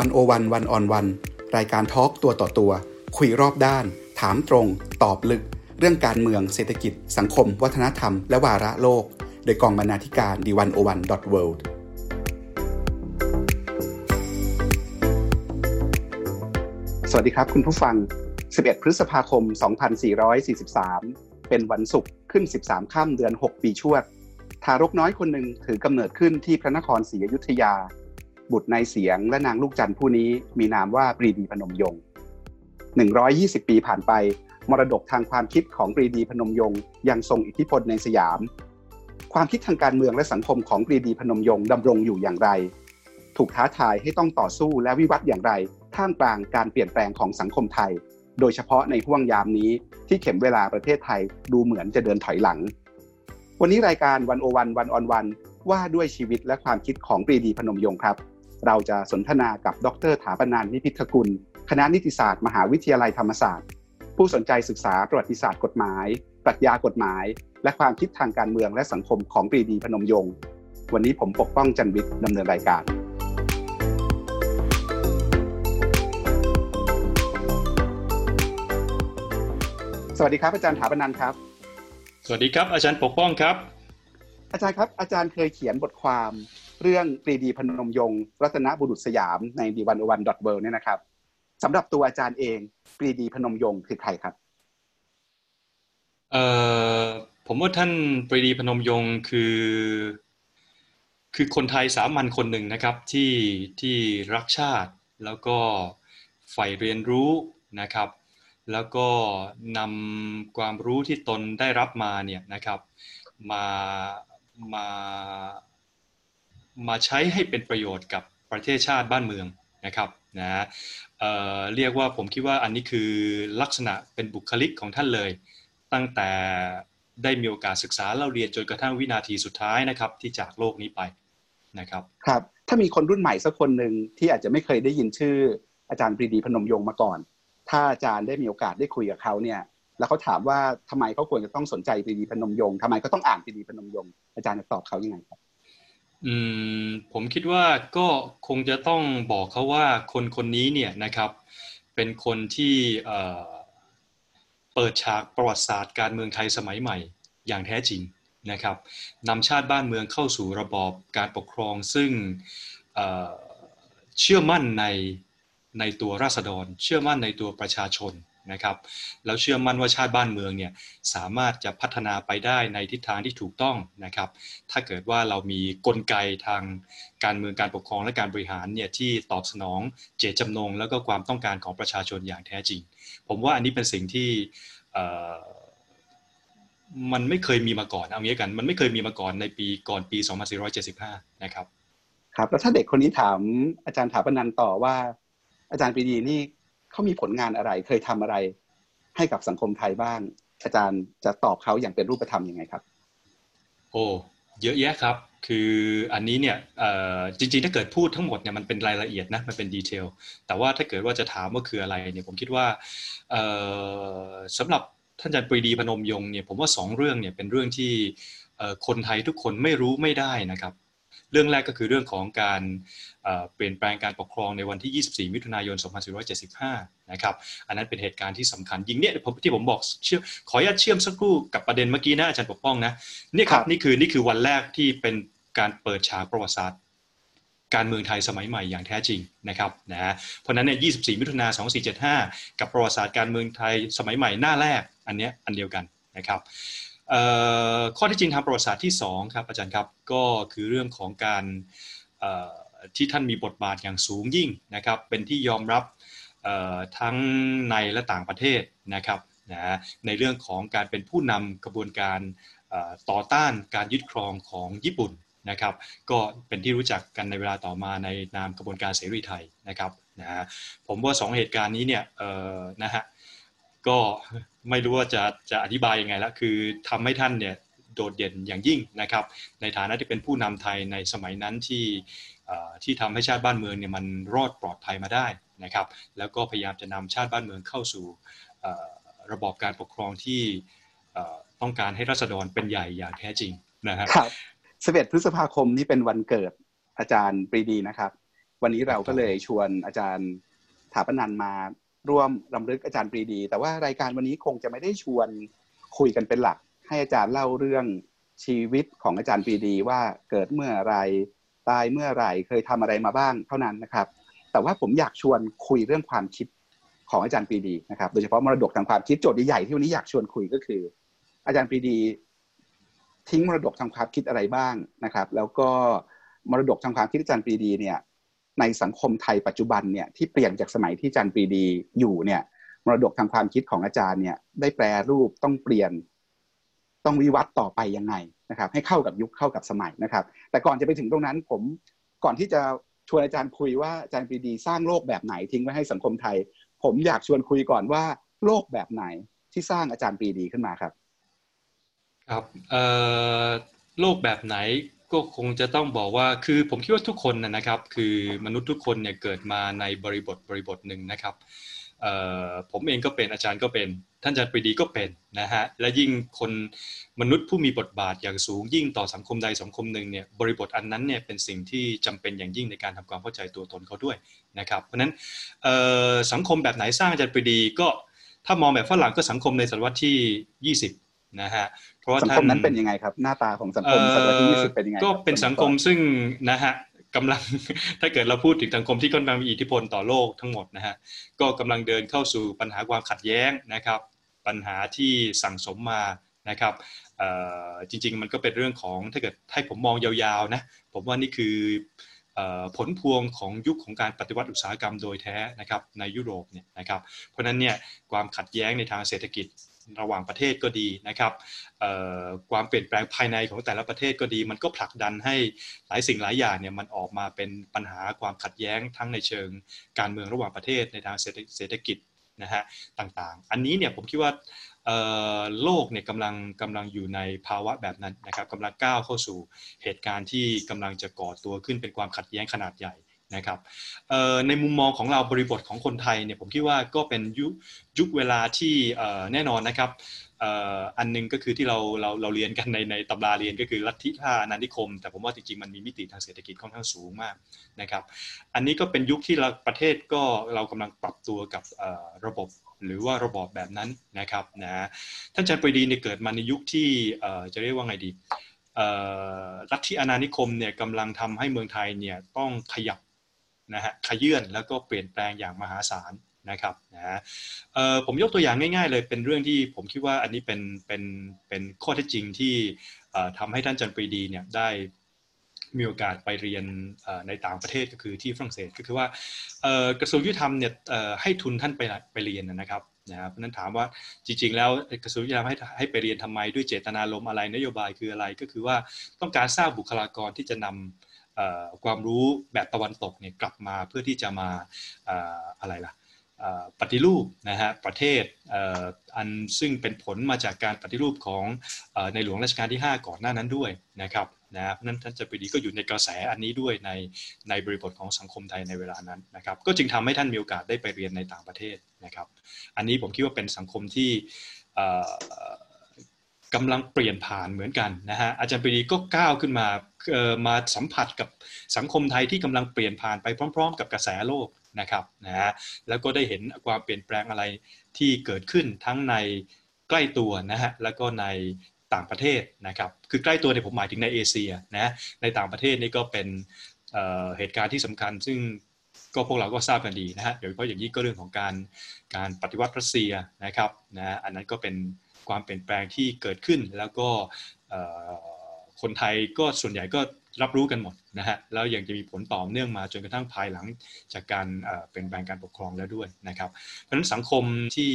วันโอวันวันออนวันรายการทอล์กตัวต่อตัว คุยรอบด้าน ถามตรง ตอบลึก เรื่องการเมืองเศรษฐกิจ สังคม วัฒนธรรม และวาระโลก โดยกองบรรณาธิการดีวันโอวันดอทเวิลด์สวัสดีครับคุณผู้ฟัง 11 พฤษภาคม 2443 เป็นวันศุกร์ขึ้น 13 ค่ำเดือน 6 ปีชวด ทารกน้อยคนหนึ่งถือกำเนิดขึ้นที่พระนครศรีอยุธยา บุตรนายเสียงและนางลูกจันทร์ผู้นี้มีนามว่าปรีดีพนมยงค์120 ปีผ่านไป มรดกทางความคิดของปรีดีพนมยงค์ยังทรงอิทธิพลในสยาม ความคิดทางการเมืองและสังคมของปรีดีพนมยงค์ดำรงอยู่อย่างไร ถูกท้าทายให้ต้องต่อสู้และวิวัฒน์อย่างไร ท่ามกลางการเปลี่ยนแปลงของสังคมไทย โดยเฉพาะในห่วงยามนี้ที่เข็มเวลาประเทศไทยดูเหมือนจะเดินถอยหลัง วันนี้รายการวันโอวันวันออนวันว่าด้วยชีวิตและความคิดของปรีดีพนมยงค์ครับ เราจะสนทนากับดรถาปนานนิพิทกุล คณะนิติศาสตร์ มหาวิทยาลัยธรรมศาสตร์ ผู้สนใจศึกษาประวัติศาสตร์กฎหมาย ปรัชญากฎหมาย และความคิดทางการเมืองและสังคมของปรีดีพนมยงค์วันนี้ผมปกป้องจันวิทย์ดำเนินรายการสวัสดีครับอาจารย์ถาปนันครับ สวัสดีครับอาจารย์ปกป้องครับ อาจารย์ครับอาจารย์เคยเขียนบทความ เรื่องปรีดีพนมยงค์รัตนบุรุษสยามในดีวันอวันดอทเวิเนี่ยนะครับสำหรับตัวอาจารย์เองปรีดีพนมยงค์คือใครครับเอ่อผมว่าท่านปรีดีพนมยงค์คือ คือคนไทยสามัญคนหนึ่งนะครับที่ที่รักชาติแล้วก็ใฝ่เรียนรู้นะครับ แล้วก็นำความรู้ที่ตนได้รับมาเนี่ยนะครับ มามา มาใช้ให้เป็นประโยชน์กับประเทศชาติบ้านเมืองนะครับนะเเรียกว่าผมคิดว่าอันนี้คือลักษณะเป็นบุคลิกของท่านเลย ตั้งแต่ได้มีโอกาสศึกษาเล่าเรียนจนกระทั่งวินาทีสุดท้ายนะครับ ที่จากโลกนี้ไปนะครับครับ ถ้ามีคนรุ่นใหม่สักคนหนึ่งที่อาจจะไม่เคยได้ยินชื่ออาจารย์ปรีดีพนมยงค์มาก่อน ถ้าอาจารย์ได้มีโอกาสได้คุยกับเขาเนี่ยแล้วเขาถามว่าทำไมเขาควรจะต้องสนใจปรีดีพนมยงค์ทำไมเขาต้องอ่านปรีดีพนมยงค์อาจารย์จะตอบเขายังไงครับ อืมผมคิดว่าก็คงจะต้องบอกเขาว่าคนคนนี้เนี่ยนะครับ เป็นคนที่เอ่อเปิดฉากประวัติศาสตร์การเมืองไทยสมัยใหม่ อย่างแท้จริงนะครับนำชาติบ้านเมืองเข้าสู่ระบอบการปกครองซึ่งเอ่อเชื่อมั่นในในตัวราษฎร เชื่อมั่นในตัวประชาชน นะครับแล้วเชื่อมั่นว่าชาติบ้านเมืองเนี่ยสามารถจะพัฒนาไปได้ในทิศทางที่ถูกต้องนะครับ ถ้าเกิดว่าเรามีกลไกทางการเมืองการปกครองและการบริหารเนี่ยที่ตอบสนองเจตจำนง แล้วก็ความต้องการของประชาชนอย่างแท้จริง ผมว่าอันนี้เป็นสิ่งที่มันไม่เคยมีมาก่อนเอางี้กัน มันไม่เคยมีมาก่อนในปีก่อนปี 2475 นะครับ ครับ แล้วถ้าเด็กคนนี้ถามอาจารย์ถาปนันต่อว่า อาจารย์ปีดีนี่ เขามีผลงานอะไร เคยทำอะไร ให้กับสังคมไทยบ้าง อาจารย์จะตอบเขาอย่างเป็นรูปธรรมยังไงครับ โอ้เยอะแยะครับ คืออันนี้เนี่ยจริงๆ ถ้าเกิดพูดทั้งหมดเนี่ยมันเป็นรายละเอียดนะ มันเป็นดีเทล แต่ว่าถ้าเกิดว่าจะถามว่าคืออะไรเนี่ยผมคิดว่าสำหรับท่านอาจารย์ปรีดีพนมยงค์เนี่ยผมว่าสองเรื่องเนี่ยเป็นเรื่องที่คนไทยทุกคนไม่รู้ไม่ได้นะครับ รื่องแรกก็คือเรื่องของการเปลี่ยนแปลงการปกครองในวันที่ 24 มิถุนายน 2475 นะครับ อันนั้นเป็นเหตุการณ์ที่สำคัญยิงเนี่ยที่ผมบอกเชื่อขออนุญาตเชื่อมสักครู่กับประเด็นเมื่อกี้นะอาจารย์ปกป้องนะนี่ครับนี่คือนี่คือวันแรกที่เป็นการเปิดฉากประวัติศาสตร์การเมืองไทยสมัยใหม่อย่างแท้จริงนะครับนะเพราะนั้นเนี่ย24 มิถุนายน2475 กับประวัติศาสตร์การเมืองไทยสมัยใหม่หน้าแรกอันนี้อันเดียวกันนะครับ ข้อที่จริงทางประวัติศาสตร์ที่2ครับอาจารย์ครับก็คือเรื่องของการที่ท่านมีบทบาทอย่างสูงยิ่งนะครับเป็นที่ยอมรับทั้งในและต่างประเทศนะครับนะในเรื่องของการเป็นผู้นำกระบวนการต่อต้านการยึดครองของญี่ปุ่นนะครับ ก็เป็นที่รู้จักกันในเวลาต่อมาในนามกระบวนการเสรีไทยนะครับนะผมว่าสองเหตุการณ์นี้เนี่ยนะฮะ ก็ไม่รู้ว่าจะจะอธิบายยังไงละคือทำให้ท่านเนี่ยโดดเด่นอย่างยิ่งนะครับ ในฐานะที่เป็นผู้นำไทยในสมัยนั้นที่ที่ทำให้ชาติบ้านเมืองเนี่ยมันรอดปลอดภัยมาได้นะครับ แล้วก็พยายามจะนำชาติบ้านเมืองเข้าสู่ระบอบการปกครองที่ต้องการให้รัษฎรเป็นใหญ่อย่างแท้จริงนะครับครับ11พฤษภาคมนี้เป็นวันเกิดอาจารย์ปรีดีนะครับ วันนี้เราก็เลยชวนอาจารย์ถาปนันมา ร่วมรำลึกอาจารย์ปรีดี แต่ว่ารายการวันนี้คงจะไม่ได้ชวนคุยกันเป็นหลัก ให้อาจารย์เล่าเรื่องชีวิตของอาจารย์ปรีดี ว่าเกิดเมื่อไรตายเมื่อไรเคยทำอะไรมาบ้างเท่านั้นนะครับ แต่ว่าผมอยากชวนคุยเรื่องความคิดของอาจารย์ปรีดีนะครับ โดยเฉพาะมรดกทางความคิดโจทย์ใหญ่ที่วันนี้อยากชวนคุยก็คือ อาจารย์ปรีดี ทิ้งมรดกทางความคิดอะไรบ้างนะครับ แล้วก็มรดกทางความคิดอาจารย์ปรีดีเนี่ย ในสังคมไทยปัจจุบันเนี่ยที่เปลี่ยนจากสมัยที่อาจารย์ปรีดีอยู่เนี่ยมรดกทางความคิดของอาจารย์เนี่ยได้แปลรูปต้องเปลี่ยนต้องวิวัฒน์ต่อไปยังไงนะครับ ให้เข้ากับยุคเข้ากับสมัยนะครับ แต่ก่อนจะไปถึงตรงนั้นผมก่อนที่จะชวนอาจารย์คุยว่าอาจารย์ปรีดีสร้างโลกแบบไหนทิ้งไว้ให้สังคมไทย ผมอยากชวนคุยก่อนว่าโลกแบบไหนที่สร้างอาจารย์ปรีดีขึ้นมาครับ ครับโลกแบบไหน ก็คงจะต้องบอกว่าคือผมคิดว่าทุกคนนะครับ คือมนุษย์ทุกคนเนี่ยเกิดมาในบริบทบริบทหนึ่งนะครับผมเองก็เป็นอาจารย์ก็เป็น ท่านอาจารย์ปรีดีก็เป็นนะฮะและยิ่งคนมนุษย์ผู้มีบทบาทอย่างสูง ยิ่งต่อสังคมใดสังคมหนึ่งเนี่ยบริบทอันนั้นเนี่ยเป็นสิ่งที่จำเป็นอย่างยิ่งในการทำความเข้าใจตัวตนเขาด้วยนะครับเพราะฉะนั้นสังคมแบบไหนสร้างอาจารย์ปรีดีก็ถ้ามองแบบฝรั่งก็สังคมในศตวรรษที่ 20นะฮะ เพราะว่าสังคมนั้นเป็นยังไงครับ หน้าตาของสังคมศตวรรษที่20เป็นยังไงก็เป็นสังคมซึ่งนะฮะกำลังถ้าเกิดเราพูดถึงสังคมที่ค่อนข้างมีอิทธิพลต่อโลกทั้งหมดนะฮะก็กำลังเดินเข้าสู่ปัญหาความขัดแย้งนะครับ ปัญหาที่สั่งสมมานะครับจริงๆมันก็เป็นเรื่องของถ้าเกิดให้ผมมองยาวๆนะผมว่านี่คือผลพวงของยุคของการปฏิวัติอุตสาหกรรมโดยแท้นะครับในยุโรปเนี่ยนะครับเพราะนั้นเนี่ยความขัดแย้งในทางเศรษฐกิจ ระหว่างประเทศก็ดีนะครับความเปลี่ยนแปลงภายในของแต่ละประเทศก็ดี มันก็ผลักดันให้หลายสิ่งหลายอย่างเนี่ยมันออกมาเป็นปัญหาความขัดแย้งทั้งในเชิงการเมืองระหว่างประเทศในทางเศรษฐกิจนะฮะต่างๆ อันนี้เนี่ยผมคิดว่าโลกเนี่ยกำลังกำลังอยู่ในภาวะแบบนั้นนะครับกำลังก้าวเข้าสู่เหตุการณ์ที่กำลังจะก่อตัวขึ้นเป็นความขัดแย้งขนาดใหญ่ นะครับในมุมมองของเราบริบทของคนไทยเนี่ยผมคิดว่าก็เป็นยุยุคเวลาที่แน่นอนนะครับอันนึงก็คือที่เราเราเราเรียนกันในในตำราเรียนก็คือลัทธิท่านานิคม แต่ผมว่าจริงๆมันมีมิติทางเศรษฐกิจค่อนข้างสูงมากนะครับ อันนี้ก็เป็นยุคที่เราประเทศก็เรากำลังปรับตัวกับระบบหรือว่าระบอบแบบนั้นนะครับนะท่านอาจารย์ปรีดีเนี่ยเกิดมาในยุคที่จะเรียกว่าไงดีลัทธิอนานิคมเนี่ยกำลังทำให้เมืองไทยเนี่ยต้องขยับ นะฮะขยื่นแล้วก็เปลี่ยนแปลงอย่างมหาศาลนะครับนะฮะผมยกตัวอย่างง่าย ๆ เลยเป็นเรื่องที่ผมคิดว่าอันนี้เป็นเป็นเป็นข้อเท็จจริงที่ทำให้ท่านจันปรีดีเนี่ยได้มีโอกาสไปเรียนในต่างประเทศก็คือที่ฝรั่งเศสก็คือว่ากระทรวงยุติธรรมเนี่ยให้ทุนท่านไปไปเรียนนะครับนะครับเพราะนั้นถามว่าจริง ๆ แล้วกระทรวงยุติธรรมให้ให้ไปเรียนทำไมด้วยเจตนาลมอะไรนโยบายคืออะไรก็คือว่าต้องการสร้างบุคลากรที่จะนำ ความรู้แบบตะวันตกเนี่ยกลับมาเพื่อที่จะมาอะไรล่ะปฏิรูปนะฮะประเทศอันซึ่งเป็นผลมาจากการปฏิรูปของในหลวงรัชกาลที่ 5 ก่อนหน้านั้นด้วยนะครับนะเพราะนั้นท่านจะปดีก็อยู่ในกระแสอันนี้ด้วยในในบริบทของสังคมไทยในเวลานั้นนะครับก็จึงทำให้ท่านมีโอกาสได้ไปเรียนในต่างประเทศนะครับ อันนี้ผมคิดว่าเป็นสังคมที่ กำลังเปลี่ยนผ่านเหมือนกันนะฮะอาจารย์ปรีดีก็ก้าวขึ้นมามาสัมผัสกับสังคมไทยที่กำลังเปลี่ยนผ่านไปพร้อม ๆ กับกระแสโลกนะครับนะฮะแล้วก็ได้เห็นความเปลี่ยนแปลงอะไรที่เกิดขึ้นทั้งในใกล้ตัวนะฮะแล้วก็ในต่างประเทศนะครับคือใกล้ตัวเนี่ยผมหมายถึงในเอเชียนะในต่างประเทศนี่ก็เป็นเหตุการณ์ที่สำคัญ ซึ่งก็พวกเราก็ทราบกันดีนะฮะโดยเฉพาะอย่างนี้ก็เรื่องของการการปฏิวัติรัสเซียนะครับนะอันนั้นก็เป็น ความเปลี่ยนแปลงที่เกิดขึ้น แล้วก็คนไทยก็ส่วนใหญ่ก็รับรู้กันหมดนะฮะแล้วยังจะมีผลต่อเนื่องมาจนกระทั่งภายหลังจากการเป็นแปลงการปกครองแล้วด้วยนะครับ เพราะฉะนั้นสังคมที่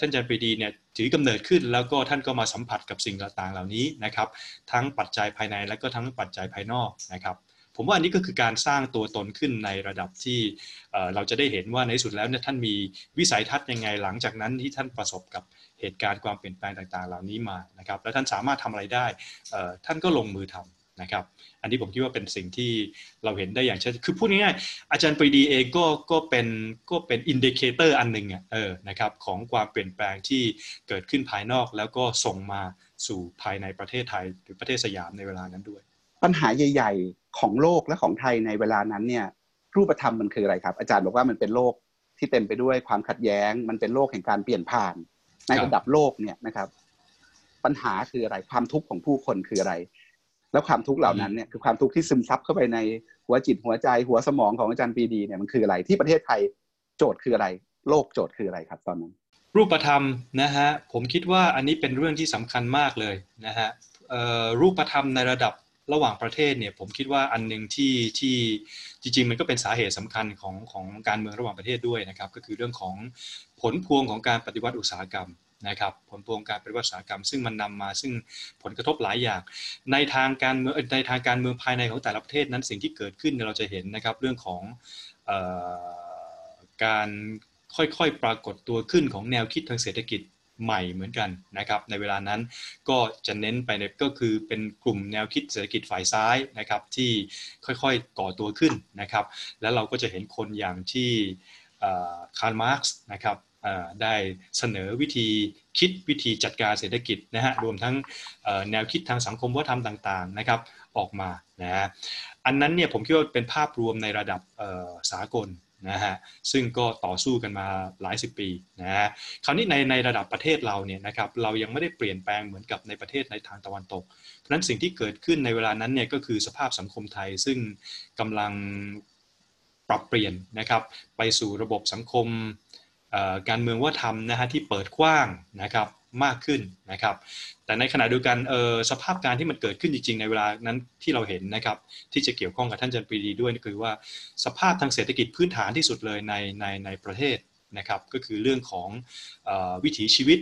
ท่านอาจารย์ปรีดีเนี่ยถือกำเนิดขึ้น แล้วก็ท่านก็มาสัมผัสกับสิ่งต่างๆเหล่านี้นะครับ ทั้งปัจจัยภายในและก็ทั้งปัจจัยภายนอกนะครับ ผมว่าอันนี้ก็คือการสร้างตัวตนขึ้นในระดับที่เราจะได้เห็นว่าในสุดแล้วเนี่ยท่านมีวิสัยทัศน์ยังไงหลังจากนั้นที่ท่านประสบกับเหตุการณ์ความเปลี่ยนแปลงต่างๆ เหล่านี้มานะครับ แล้วท่านสามารถทำอะไรได้ท่านก็ลงมือทำนะครับ อันนี้ผมคิดว่าเป็นสิ่งที่เราเห็นได้อย่างชัดคือพูดง่ายๆอาจารย์ปรีดีเองก็ก็เป็นก็เป็น indicator อันหนึ่งอะเออนะครับของความเปลี่ยนแปลงที่เกิดขึ้นภายนอกแล้วก็ส่งมาสู่ภายในประเทศไทยหรือประเทศสยามในเวลานั้นด้วย ปัญหาใหญ่ ๆ ของโลกและของไทยในเวลานั้นเนี่ยรูปธรรมมันคืออะไรครับ อาจารย์บอกว่ามันเป็นโลกที่เต็มไปด้วยความขัดแย้ง มันเป็นโลกแห่งการเปลี่ยนผ่าน ในระดับโลกเนี่ยนะครับ ปัญหาคืออะไรความทุกข์ของผู้คนคืออะไร แล้วความทุกข์เหล่านั้นเนี่ยคือความทุกข์ที่ซึมซับเข้าไปในหัวจิตหัวใจหัวสมองของอาจารย์ปีดีเนี่ยมันคืออะไรที่ประเทศไทยโจทย์คืออะไร โลกโจทย์คืออะไรครับ ตอนนั้น รูปธรรมนะฮะผมคิดว่าอันนี้เป็นเรื่องที่สำคัญมากเลยนะฮะรูปธรรมในระดับ ระหว่างประเทศเนี่ยผมคิดว่าอันหนึ่งที่ที่จริง ๆ มันก็เป็นสาเหตุสำคัญของของการเมืองระหว่างประเทศด้วยนะครับ ก็คือเรื่องของผลพวงของการปฏิวัติอุตสาหกรรมนะครับผลพวงการปฏิวัติอุตสาหกรรม ซึ่งมันนำมาซึ่งผลกระทบหลายอย่าง ในทางการเมืองในทางการเมืองภายในของแต่ละประเทศนั้นสิ่งที่เกิดขึ้นเราจะเห็นนะครับเรื่องของการค่อยๆปรากฏตัวขึ้นของแนวคิดทางเศรษฐกิจ ใหม่เหมือนกันนะครับในเวลานั้นก็จะเน้นไปในก็คือเป็นกลุ่มแนวคิดเศรษฐกิจฝ่ายซ้ายนะครับที่ค่อยๆก่อตัวขึ้นนะครับแล้วเราก็จะเห็นคนอย่างที่คาร์ล มาร์กซ์นะครับได้เสนอวิธีคิดวิธีจัดการเศรษฐกิจนะฮะรวมทั้งแนวคิดทางสังคมวัฒนธรรมต่างๆนะครับออกมานะฮะอันนั้นเนี่ยผมคิดว่าเป็นภาพรวมในระดับสากล นะฮะซึ่งก็ต่อสู้กันมาหลายสิบปีนะฮะคราวนี้ในในระดับประเทศเราเนี่ยนะครับเรายังไม่ได้เปลี่ยนแปลงเหมือนกับในประเทศในทางตะวันตก เพราะฉะนั้นสิ่งที่เกิดขึ้นในเวลานั้นเนี่ยก็คือสภาพสังคมไทยซึ่งกำลังปรับเปลี่ยนนะครับไปสู่ระบบสังคมการเมืองว่าทำนะฮะที่เปิดกว้างนะครับ มากขึ้นนะครับ แต่ในขณะเดียวกันสภาพการที่มันเกิดขึ้นจริงๆ ในเวลานั้นที่เราเห็นนะครับ ที่จะเกี่ยวข้องกับท่านจันปรีดีด้วยคือว่าสภาพทางเศรษฐกิจพื้นฐานที่สุดเลยในในในประเทศนะครับ ก็คือเรื่องของอวิถีชีวิต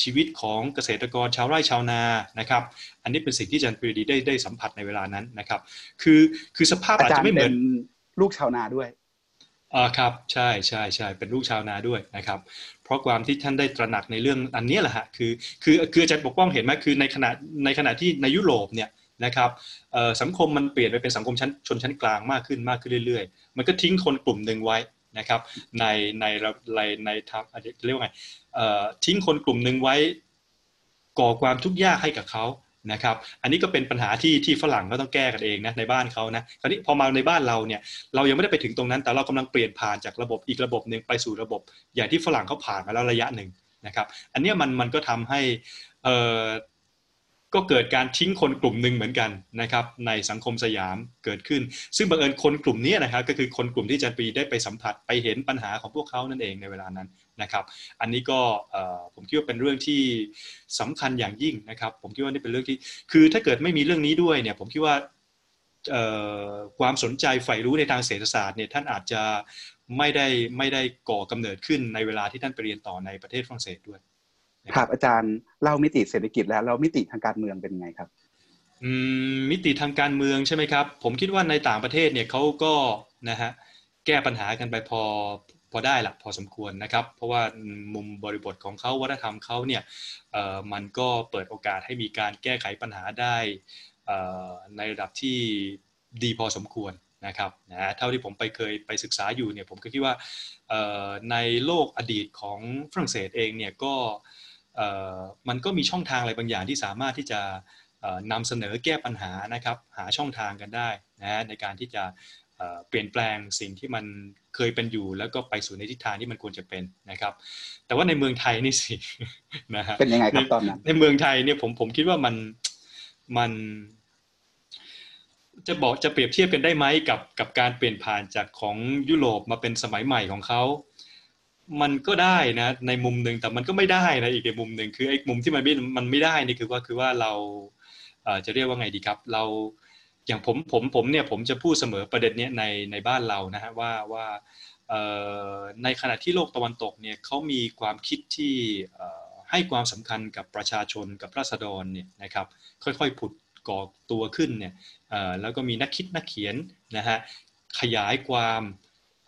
ชีวิตของเกษตรกรชาวไร่ชาวนานะครับ อันนี้เป็นสิ่งที่จันปรีดีได้ได้สัมผัสในเวลานั้นนะครับ คือคือสภาพอาจจะไม่เหมือนลูกชาวนาด้วย อ่าครับใช่ใช่ใช่เป็นลูกชาวนาด้วยนะครับ เพราะความที่ท่านได้ตระหนักในเรื่องอันนี้แหละฮะคือคือคืออาจารย์ปกป้องเห็นไหมคือในขณะในขณะที่ในยุโรปเนี่ยนะครับสังคมมันเปลี่ยนไปเป็นสังคมชั้นชนชั้นกลางมากขึ้นมากขึ้นเรื่อยๆ มันก็ทิ้งคนกลุ่มหนึ่งไว้นะครับในในในในทางเรียกว่าไงทิ้งคนกลุ่มหนึ่งไว้ ก่อความทุกข์ยากให้กับเขา นะครับ อันนี้ก็เป็นปัญหาที่ที่ฝรั่งก็ต้องแก้กันเองนะในบ้านเขานะคราวนี้พอมาในบ้านเราเนี่ยเรายังไม่ได้ไปถึงตรงนั้น แต่เรากำลังเปลี่ยนผ่านจากระบบอีกระบบหนึ่งไปสู่ระบบ อย่างที่ฝรั่งเขาผ่านมาแล้วระยะหนึ่งนะครับ อันนี้มันมันก็ทำให้อ่อ ก็เกิดการทิ้งคนกลุ่มหนึ่งเหมือนกันนะครับในสังคมสยามเกิดขึ้น ซึ่งบังเอิญคนกลุ่มนี้นะครับก็คือคนกลุ่มที่จันปีได้ไปสัมผัสไปเห็นปัญหาของพวกเขานั่นเองในเวลานั้นนะครับ อันนี้ก็ผมคิดว่าเป็นเรื่องที่สำคัญอย่างยิ่งนะครับ ผมคิดว่านี่เป็นเรื่องที่คือถ้าเกิดไม่มีเรื่องนี้ด้วยเนี่ยผมคิดว่าความสนใจใฝ่รู้ในทางเศรษฐศาสตร์เนี่ยท่านอาจจะไม่ได้ไม่ได้ก่อกำเนิดขึ้นในเวลาที่ท่านไปเรียนต่อในประเทศฝรั่งเศสด้วย ครับอาจารย์เล่ามิติเศรษฐกิจแล้วเรามิติทางการเมืองเป็นไงครับมิติทางการเมืองใช่ไหมครับ ผมคิดว่าในต่างประเทศเนี่ยเขาก็นะฮะแก้ปัญหากันไปพอพอได้หละพอสมควรนะครับ เพราะว่ามุมบริบทของเขาวัฒนธรรมเขาเนี่ยมันก็เปิดโอกาสให้มีการแก้ไขปัญหาได้ในระดับที่ดีพอสมควรนะครับนะเท่าที่ผมไปเคยไปศึกษาอยู่เนี่ยผมก็คิดว่าในโลกอดีตของฝรั่งเศสเองเนี่ยก็ มันก็มีช่องทางอะไรบางอย่างที่สามารถที่จะนำเสนอแก้ปัญหานะครับหาช่องทางกันได้นะในการที่จะเปลี่ยนแปลงสิ่งที่มันเคยเป็นอยู่ แล้วก็ไปสู่ในทิศทางที่มันควรจะเป็นนะครับ แต่ว่าในเมืองไทยนี่สินะฮะเป็นยังไงครับตอนนั้นในเมืองไทยเนี่ยผมผมคิดว่ามันมัน จะบอกจะเปรียบเทียบกันได้ไหมกับกับการเปลี่ยนผ่านจากของยุโรปมาเป็นสมัยใหม่ของเขา มันก็ได้นะ ในมุมหนึ่งแต่มันก็ไม่ได้นะอีกในมุมหนึ่งคือไอ้มุมที่มันไม่มันไม่ได้นี่คือว่าคือว่าเราจะเรียกว่าไงดีครับ เราอย่างผมผมผมเนี่ยผมจะพูดเสมอประเด็นเนี้ยในในบ้านเรานะฮะว่าว่าในขณะที่โลกตะวันตกเนี่ยเขามีความคิดที่ให้ความสำคัญกับประชาชนกับราษฎรเนี่ยนะครับค่อยๆผุดก่อตัวขึ้นเนี่ยแล้วก็มีนักคิดนักเขียนนะฮะขยายความ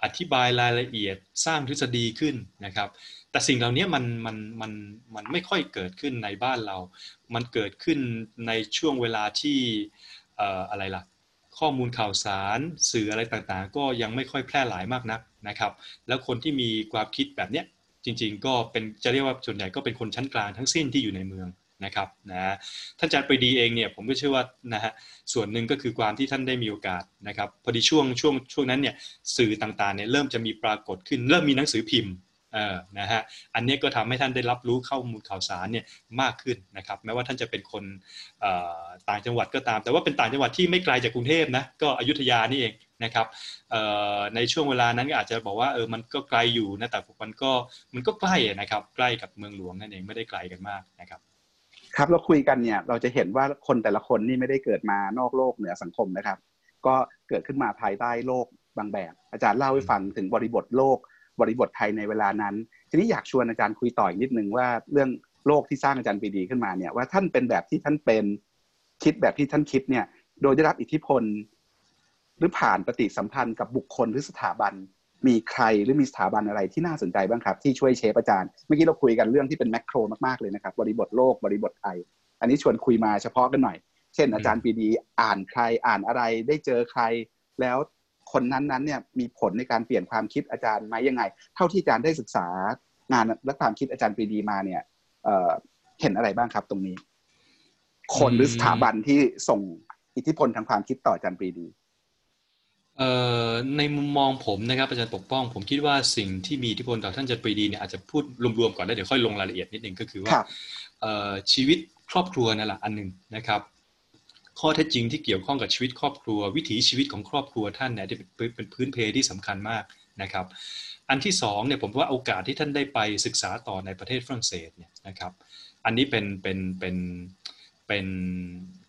อธิบายรายละเอียดสร้างทฤษฎีขึ้นนะครับ แต่สิ่งเหล่านี้มันมันมันมันไม่ค่อยเกิดขึ้นในบ้านเรา มันเกิดขึ้นในช่วงเวลาที่อะไรล่ะข้อมูลข่าวสารสื่ออะไรต่างๆ ก็ยังไม่ค่อยแพร่หลายมากนักนะครับ แล้วคนที่มีความคิดแบบเนี้ยจริง ๆ ก็เป็นจะเรียกว่าส่วนใหญ่ก็เป็นคนชั้นกลางทั้งสิ้นที่อยู่ในเมือง นะครับนะท่านอาจารย์ปรีดีเองเนี่ยผมก็เชื่อว่านะฮะส่วนหนึ่งก็คือความที่ท่านได้มีโอกาสนะครับพอดีช่วงช่วงช่วงนั้นเนี่ยสื่อต่างๆเนี่ยเริ่มจะมีปรากฏขึ้น เริ่มมีหนังสือพิมพ์เออนะฮะอันนี้ก็ทำให้ท่านได้รับรู้ข้อมูลข่าวสารเนี่ยมากขึ้นนะครับแม้ว่าท่านจะเป็นคนต่างจังหวัดก็ตาม แต่ว่าเป็นต่างจังหวัดที่ไม่ไกลจากกรุงเทพนะก็อยุธยานี่เองนะครับในช่วงเวลานั้นอาจจะบอกว่าเออมันก็ไกลอยู่นะแต่มันก็มันก็ใกล้นะครับใกล้กับเมืองหลวงนั่นเองไม่ได้ไกลกันมากนะครับ ครับเราคุยกันเนี่ยเราจะเห็นว่าคนแต่ละคนนี่ไม่ได้เกิดมานอกโลกเหนือสังคมนะครับ ก็เกิดขึ้นมาภายใต้โลกบางแบบ อาจารย์เล่าให้ฟังถึงบริบทโลก บริบทไทยในเวลานั้น ทีนี้อยากชวนอาจารย์คุยต่ออีกนิดนึงว่าเรื่องโลกที่สร้างอาจารย์ปีดีขึ้นมาเนี่ยว่าท่านเป็นแบบที่ท่านเป็นคิดแบบที่ท่านคิดเนี่ย โดยได้รับอิทธิพล หรือผ่านปฏิสัมพันธ์กับบุคคลหรือสถาบัน มีใครหรือมีสถาบันอะไรที่น่าสนใจบ้างครับ ที่ช่วยเชฟอาจารย์เมื่อกี้เราคุยกันเรื่องที่เป็นแมกโครมากๆเลยนะครับ บริบทโลกบริบทไทย อันนี้ชวนคุยมาเฉพาะกันหน่อย เช่น อาจารย์ปีดีอ่านใครอ่านอะไรได้เจอใคร แล้วคนนั้นๆเนี่ยมีผลในการเปลี่ยนความคิดอาจารย์ไหมยังไง เท่าที่อาจารย์ได้ศึกษางานและความคิดอาจารย์ปีดีมาเนี่ยเห็นอะไรบ้างครับตรงนี้ คนหรือสถาบันที่ส่งอิทธิพลทางความคิดต่ออาจารย์ปีดี ในมุมมองผมนะครับอาจารย์ปกป้อง ผมคิดว่าสิ่งที่มีอิทธิพลต่อท่านอาจารย์ปรีดีเนี่ยอาจจะพูดรวมๆก่อนแล้วเดี๋ยวค่อยลงรายละเอียดนิดนึงก็คือว่าชีวิตครอบครัวนั่นแหละอันหนึ่งนะครับข้อเท็จจริงที่เกี่ยวข้องกับชีวิตครอบครัว วิถีชีวิตของครอบครัวท่านเนี่ยเป็นพื้นเพที่สำคัญมากนะครับ อันที่สองเนี่ยผมว่าโอกาสที่ท่านได้ไปศึกษาต่อในประเทศฝรั่งเศสเนี่ยนะครับ อันนี้เป็นเป็นเป็นเป็น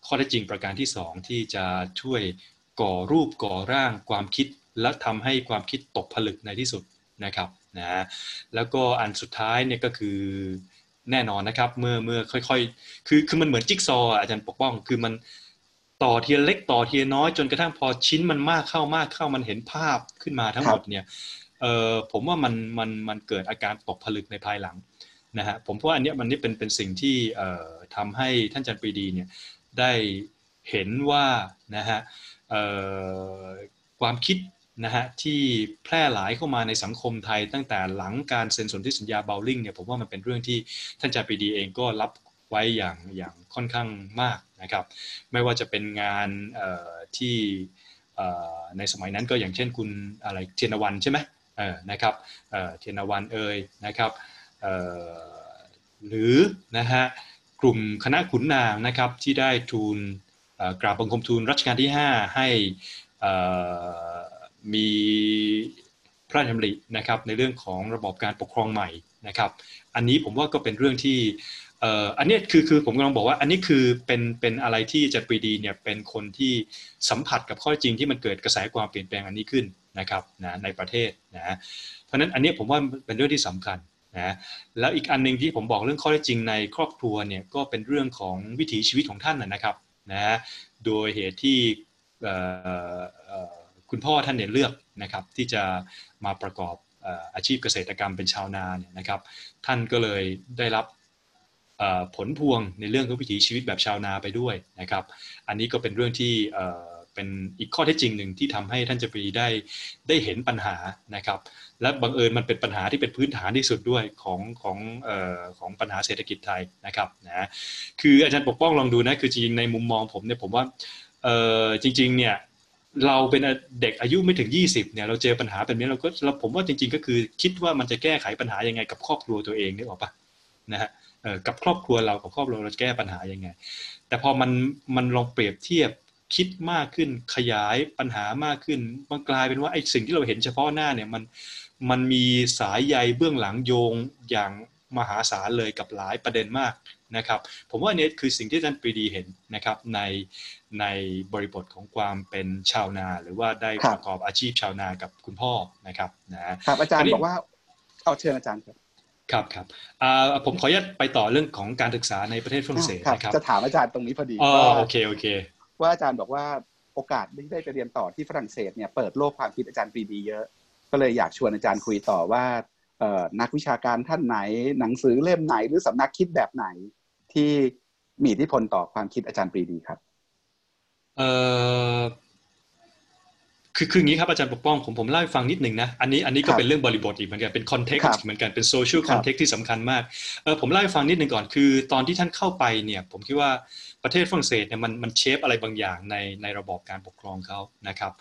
ข้อเท็จจริงประการที่สองที่จะช่วย ก่อรูปก่อร่างความคิด และทำให้ความคิดตกผลึกในที่สุดนะครับนะแล้วก็อันสุดท้ายเนี่ยก็คือแน่นอนนะครับเมื่อเมื่อค่อยๆ คือคือมันเหมือนจิ๊กซออาจารย์ปกป้อง คือมันต่อเทียเล็กต่อเทียน้อยจนกระทั่งพอชิ้นมันมากเข้ามากเข้ามันเห็นภาพขึ้นมาทั้งหมดเนี่ยเออผมว่ามันมันมันเกิดอาการตกผลึกในภายหลังนะฮะผมว่าอันเนี้ยมันนี่เป็นเป็นสิ่งที่เอ่อทำให้ท่านจันปรีดีเนี่ยได้เห็นว่านะฮะ ความคิดนะฮะที่แพร่หลายเข้ามาในสังคมไทยตั้งแต่หลังการเซ็นสนธิสัญญาเบลลิงเนี่ยผมว่ามันเป็นเรื่องที่ท่านจาปีดีเองก็รับไว้อย่างอย่างค่อนข้างมากนะครับ ไม่ว่าจะเป็นงานที่ในสมัยนั้นก็อย่างเช่นคุณอะไรเทียนวันใช่ไหมนะครับเทียนวันเอ่ยนะครับหรือนะฮะกลุ่มคณะขุนนางนะครับที่ได้ทูล กราบบังคมทูลรัชกาลที่ 5 ให้มีพระราชดำรินะครับในเรื่องของระบบการปกครองใหม่นะครับ อันนี้ผมว่าก็เป็นเรื่องที่อันนี้คือคือผมกำลังบอกว่าอันนี้คือเป็นเป็นอะไรที่จัดปรีดีเนี่ยเป็นคนที่สัมผัสกับข้อจริงที่มันเกิดกระแสความเปลี่ยนแปลงอันนี้ขึ้นนะครับนะในประเทศนะเพราะฉะนั้นอันนี้ผมว่าเป็นเรื่องที่สำคัญนะแล้วอีกอันหนึ่งที่ผมบอกเรื่องข้อเท็จจริงในครอบครัวเนี่ยก็เป็นเรื่องของวิถีชีวิตของท่านนะครับ นะโดยเหตุที่คุณพ่อท่านเนี่ยเลือกนะครับที่จะมาประกอบอาชีพเกษตรกรรมเป็นชาวนาเนี่ยนะครับท่านก็เลยได้รับผลพวงในเรื่องของวิถีชีวิตแบบชาวนาไปด้วยนะครับ อันนี้ก็เป็นเรื่องที่เป็นอีกข้อเท็จจริงหนึ่งที่ทำให้ท่านจะปรีได้ได้เห็นปัญหานะครับ และบังเอิญมันเป็นปัญหาที่เป็นพื้นฐานที่สุดด้วยของของออของปัญหาเศรษฐกิจไทยนะครับนะคืออาจารย์ปกป้องลองดูนะคือจริงในมุมมองผมเนี่ยผมว่าจริงๆเนี่ยเราเป็นเด็กอายุไม่ถึง 20เนี่ยเราเจอปัญหาแบบนี้เราก็เราผมว่าจริง ๆ ก็คือคิดว่ามันจะแก้ไขปัญหายังไงกับครอบครัวตัวเองนี่หรอปะนะฮะกับครอบครัวเรากับครอบครัวเราแก้ปัญหายังไง แต่พอมันมันลองเปรียบเทียบคิดมากขึ้นขยายปัญหามากขึ้นมันกลายเป็นว่าไอ้สิ่งที่เราเห็นเฉพาะหน้าเนี่ยมัน มันมีสายใยเบื้องหลังโยงอย่างมหาศาลเลยกับหลายประเด็นมากนะครับผมว่าเนี่ยคือสิ่งที่ท่านปรีดีเห็นนะครับในในบริบทของความเป็นชาวนา หรือว่าได้ประกอบอาชีพชาวนากับคุณพ่อนะครับนะครับอาจารย์บอกว่าเอาเชิญอาจารย์ครับครับครับผมขออนุญาตไปต่อเรื่องของการศึกษาในประเทศฝรั่งเศสนะครับจะถามอาจารย์ตรงนี้พอดีอ๋อโอเคโอเค ว่าอาจารย์บอกว่าโอกาสที่ได้ไปเรียนต่อที่ฝรั่งเศสเนี่ยเปิดโลกความคิดอาจารย์ปรีดีเยอะ ก็เลยอยากชวนอาจารย์คุยต่อว่านักวิชาการท่านไหน หนังสือเล่มไหน หรือสำนักคิดแบบไหนที่มีอิทธิพลต่อความคิดอาจารย์ปรีดีครับเออคือคืออย่างนี้ครับอาจารย์ปกป้องผมผมเล่าให้ฟังนิดหนึ่งนะอันนี้อันนี้ก็เป็นเรื่องบริบทอีกเหมือนกันเป็น context เหมือนกันเป็น social context ที่สำคัญมากเออผมเล่าให้ฟังนิดหนึ่งก่อนคือ ตอนที่ท่านเข้าไปเนี่ยผมคิดว่าประเทศฝรั่งเศสเนี่ยมันมัน shape อะไรบางอย่างในในระบอบการปกครองเขานะครับ